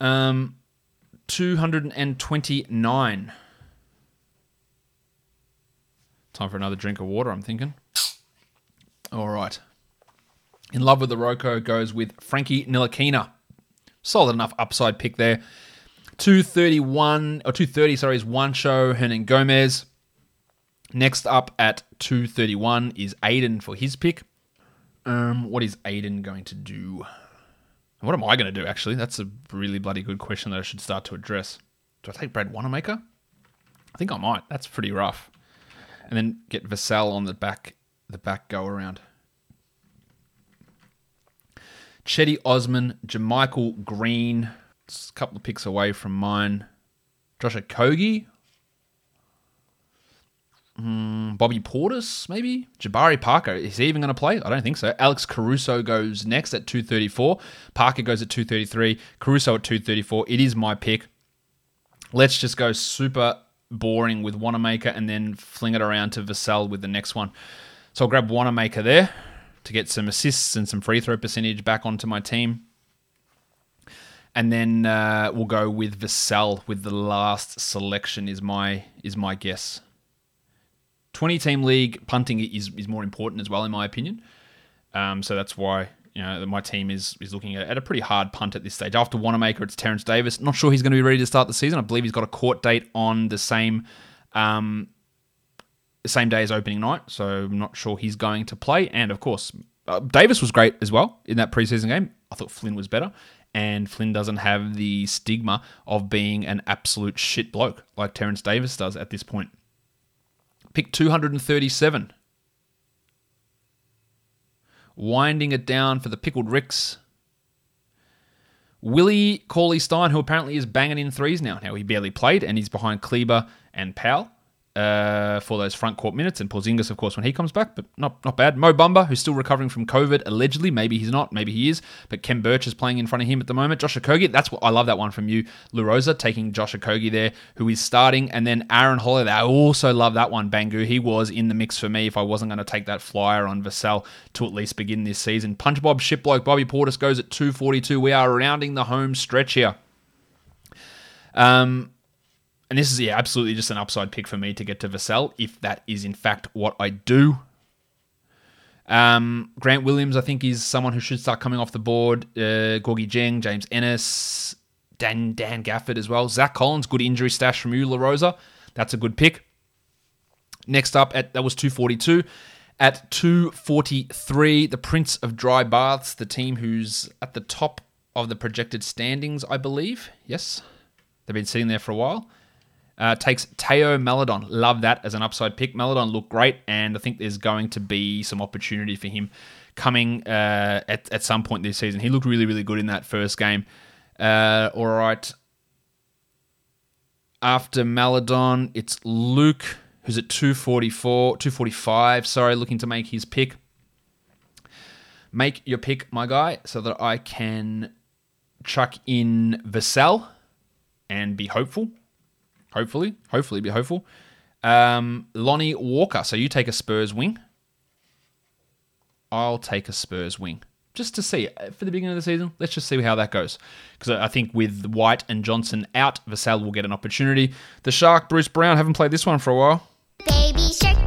Speaker 1: Um, 229. Time for another drink of water, I'm thinking. All right. In love with the Roko goes with Frankie Ntilikina. Solid enough upside pick there. 231 or 230, sorry, is Hernangomez Next up at 231 is Aiden for his pick. Um, what is Aiden going to do? What am I going to do, actually? That's a really bloody good question that I should start to address. Do I take Brad Wanamaker? I think I might. That's pretty rough. And then get Vassell on the back the back go around. Cedi Osman, JaMychal Green, it's a couple of picks away from mine. Josh Okogie, Mm, Bobby Portis, maybe? Jabari Parker. Is he even going to play? I don't think so. Alex Caruso goes next at 234. Parker goes at 233. Caruso at 234. It is my pick. Let's just go super boring with Wanamaker and then fling it around to Vassell with the next one. So I'll grab Wanamaker there to get some assists and some free throw percentage back onto my team. And then uh, we'll go with Vassell with the last selection is my is my guess. 20 team league punting is, is more important as well, in my opinion. Um, so that's why you know my team is is looking at, at a pretty hard punt at this stage. After Wanamaker, it's Terence Davis. Not sure he's going to be ready to start the season. I believe he's got a court date on the same um, the same day as opening night, so I'm not sure he's going to play. And of course, uh, Davis was great as well in that preseason game. I thought Flynn was better, and Flynn doesn't have the stigma of being an absolute shit bloke like Terence Davis does at this point. Pick 237. Winding it down for the Pickled Ricks. Willie Cauley Stein, who apparently is banging in threes now. Now, he barely played and he's behind Kleber and Powell. Uh, for those front court minutes, and Porzingis, of course, when he comes back, but not not bad. Mo Bamba, who's still recovering from COVID, allegedly, maybe he's not, maybe he is, but Khem Birch is playing in front of him at the moment. Josh Okogie, that's what I love that one from you, Larosa, taking Josh Okogie there, who is starting, and then Aaron Holiday. I also love that one, Bangu. He was in the mix for me if I wasn't going to take that flyer on Vassell to at least begin this season. Punch Bob Shipbloke, Bobby Portis goes at 242. We are rounding the home stretch here. Um, and this is yeah, absolutely just an upside pick for me to get to Vassell, if that is in fact what I do. Um, Grant Williams, I think, is someone who should start coming off the board. Uh, Gorgui Dieng, James Ennis, Dan Dan Gafford as well. Zach Collins, good injury stash from you, La Rosa. That's a good pick. Next up, at that was 242. At 243, the Prince of Dry Baths, the team who's at the top of the projected standings, I believe. Yes, they've been sitting there for a while. Uh, takes Teo Maledon. Love that as an upside pick. Maledon looked great, and I think there's going to be some opportunity for him coming uh, at, at some point this season. He looked really, really good in that first game. Uh, all right. After Maledon, it's Luke, who's at 244, 245, sorry, looking to make his pick. Make your pick, my guy, so that I can chuck in Vassell and be hopeful. Hopefully, hopefully be hopeful. Um, Lonnie Walker. So you take a Spurs wing. I'll take a Spurs wing just to see uh, for the beginning of the season. Let's just see how that goes because I think with White and Johnson out, Vassell will get an opportunity. The Shark, Bruce Brown, haven't played this one for a while.
Speaker 6: Baby shark.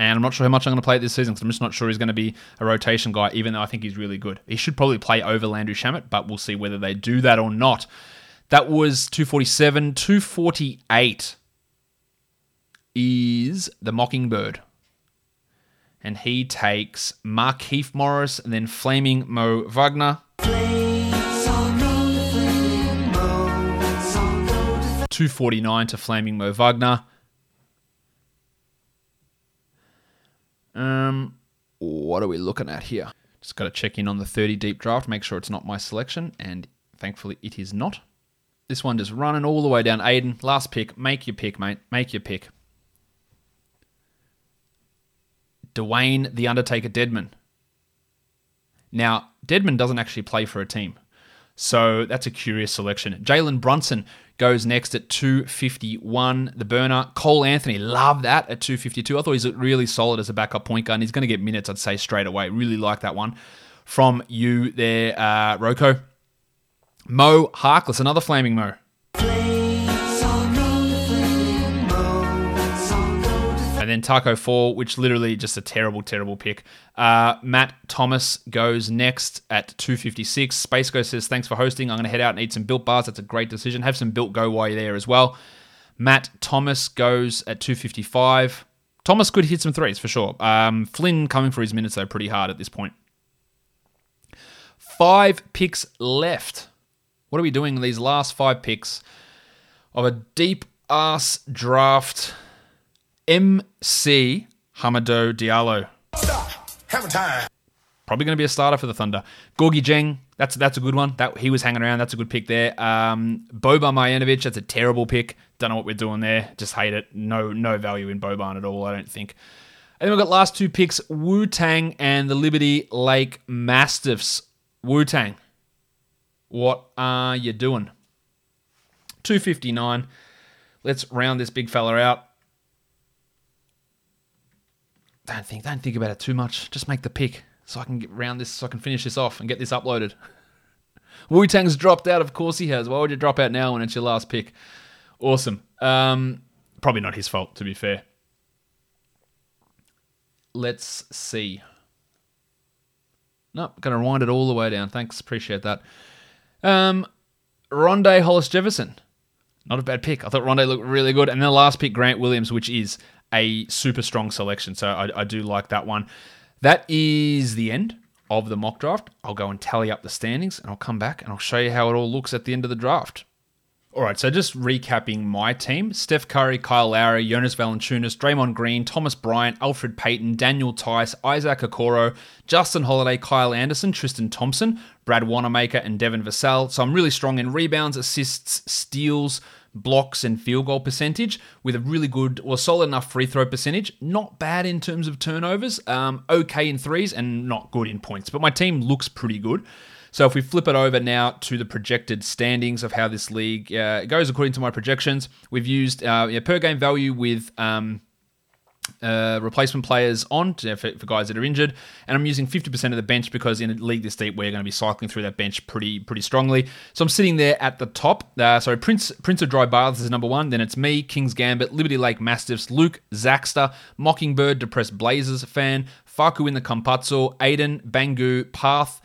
Speaker 1: And I'm not sure how much I'm going to play it this season because I'm just not sure he's going to be a rotation guy, even though I think he's really good. He should probably play over Landry Shamet, but we'll see whether they do that or not. That was 247. 248 is the Mockingbird. And he takes Markieff Morris and then Flaming Mo Wagner. 249 to Flaming Mo Wagner. Um, what are we looking at here? Just got to check in on the 30 deep draft, make sure it's not my selection, and thankfully it is not. This one just running all the way down. Aiden, last pick. Make your pick, mate. Make your pick. Dwayne the Undertaker Deadman. Now, Dedmon doesn't actually play for a team. So that's a curious selection. Jalen Brunson goes next at 251. The burner. Cole Anthony, love that at 252. I thought he's really solid as a backup point guard. He's going to get minutes, I'd say, straight away. Really like that one from you there, uh, Roko. Mo Harkless, another flaming Mo. And then Tacko Fall, which literally just a terrible, terrible pick. Uh, Matt Thomas goes next at 256. Space Ghost says, Thanks for hosting. I'm going to head out and eat some built bars. That's a great decision. Have some built go while you're there as well. Matt Thomas goes at 255. Thomas could hit some threes for sure. Um, Flynn coming for his minutes, though, pretty hard at this point. Five picks left. What are we doing in these last five picks of a deep ass draft? MC Hamado Diallo. Probably going to be a starter for the Thunder. Gorgui Dieng, that's that's a good one. That he was hanging around. That's a good pick there. Um, Boban Marjanovic, that's a terrible pick. Don't know what we're doing there. Just hate it. No no value in Boban at all. I don't think. And then we've got last two picks: Wu Tang and the Liberty Lake Mastiffs. Wu Tang, what are you doing? Two fifty nine. Let's round this big fella out. Don't think, don't think about it too much. Just make the pick so I can get round this, so I can finish this off and get this uploaded. Wu Tang's dropped out, of course he has. Why would you drop out now when it's your last pick? Awesome. Um, probably not his fault, to be fair. Let's see. No, nope, gonna wind it all the way down. Thanks, appreciate that. Um, Rondae Hollis Jefferson. Not a bad pick. I thought Rondé looked really good. And then the last pick, Grant Williams, which is a super strong selection. So I, I do like that one. That is the end of the mock draft. I'll go and tally up the standings and I'll come back and I'll show you how it all looks at the end of the draft. All right, so just recapping my team Steph Curry, Kyle Lowry, Jonas Valanciunas, Draymond Green, Thomas Bryant, Elfrid Payton, Daniel Theis, Isaac Okoro, Justin Holiday, Kyle Anderson, Tristan Thompson, Brad Wanamaker, and Devin Vassell. So I'm really strong in rebounds, assists, steals, blocks and field goal percentage with a really good or solid enough free throw percentage. Not bad in terms of turnovers, um, okay in threes, and not good in points. But my team looks pretty good. So if we flip it over now to the projected standings of how this league uh, goes according to my projections, we've used uh, yeah, per game value with. Um, uh, replacement players on to, for, for, guys that are injured, and I'm using 50% of the bench because in a league this deep we're going to be cycling through that bench pretty pretty strongly. So I'm sitting there at the top. Uh, so Prince Prince of Dry Baths is number one. Then it's me, King's Gambit, Liberty Lake Mastiffs, Luke, Zaxter, Mockingbird, Depressed Blazers fan, Facu in the Campazzo, Aiden, Bangu, Path.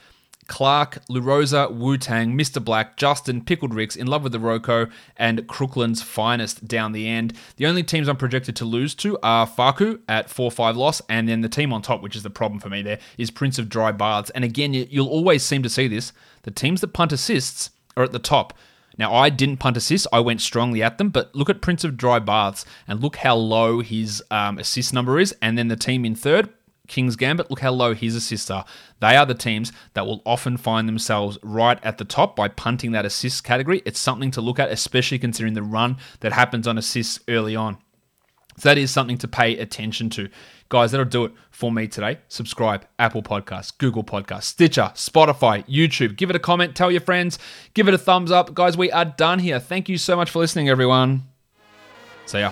Speaker 1: Clark, Lurosa, Wu Tang, Mr. Black, Justin, Pickled Ricks, In Love with the Roko, and Crookland's finest down the end. The only teams I'm projected to lose to are Facu at 4 5 loss, and then the team on top, which is the problem for me there, is Prince of Dry Baths. And again, you'll always seem to see this. The teams that punt assists are at the top. Now, I didn't punt assists, I went strongly at them, but look at Prince of Dry Baths and look how low his um, assist number is. And then the team in third, King's Gambit, look how low his assists are. They are the teams that will often find themselves right at the top by punting that assist category. It's something to look at, especially considering the run that happens on assists early on. So that is something to pay attention to. Guys, that'll do it for me today. Subscribe, Apple Podcasts, Google Podcasts, Stitcher, Spotify, YouTube. Give it a comment, tell your friends, give it a thumbs up. Guys, we are done here. Thank you so much for listening, everyone. See ya.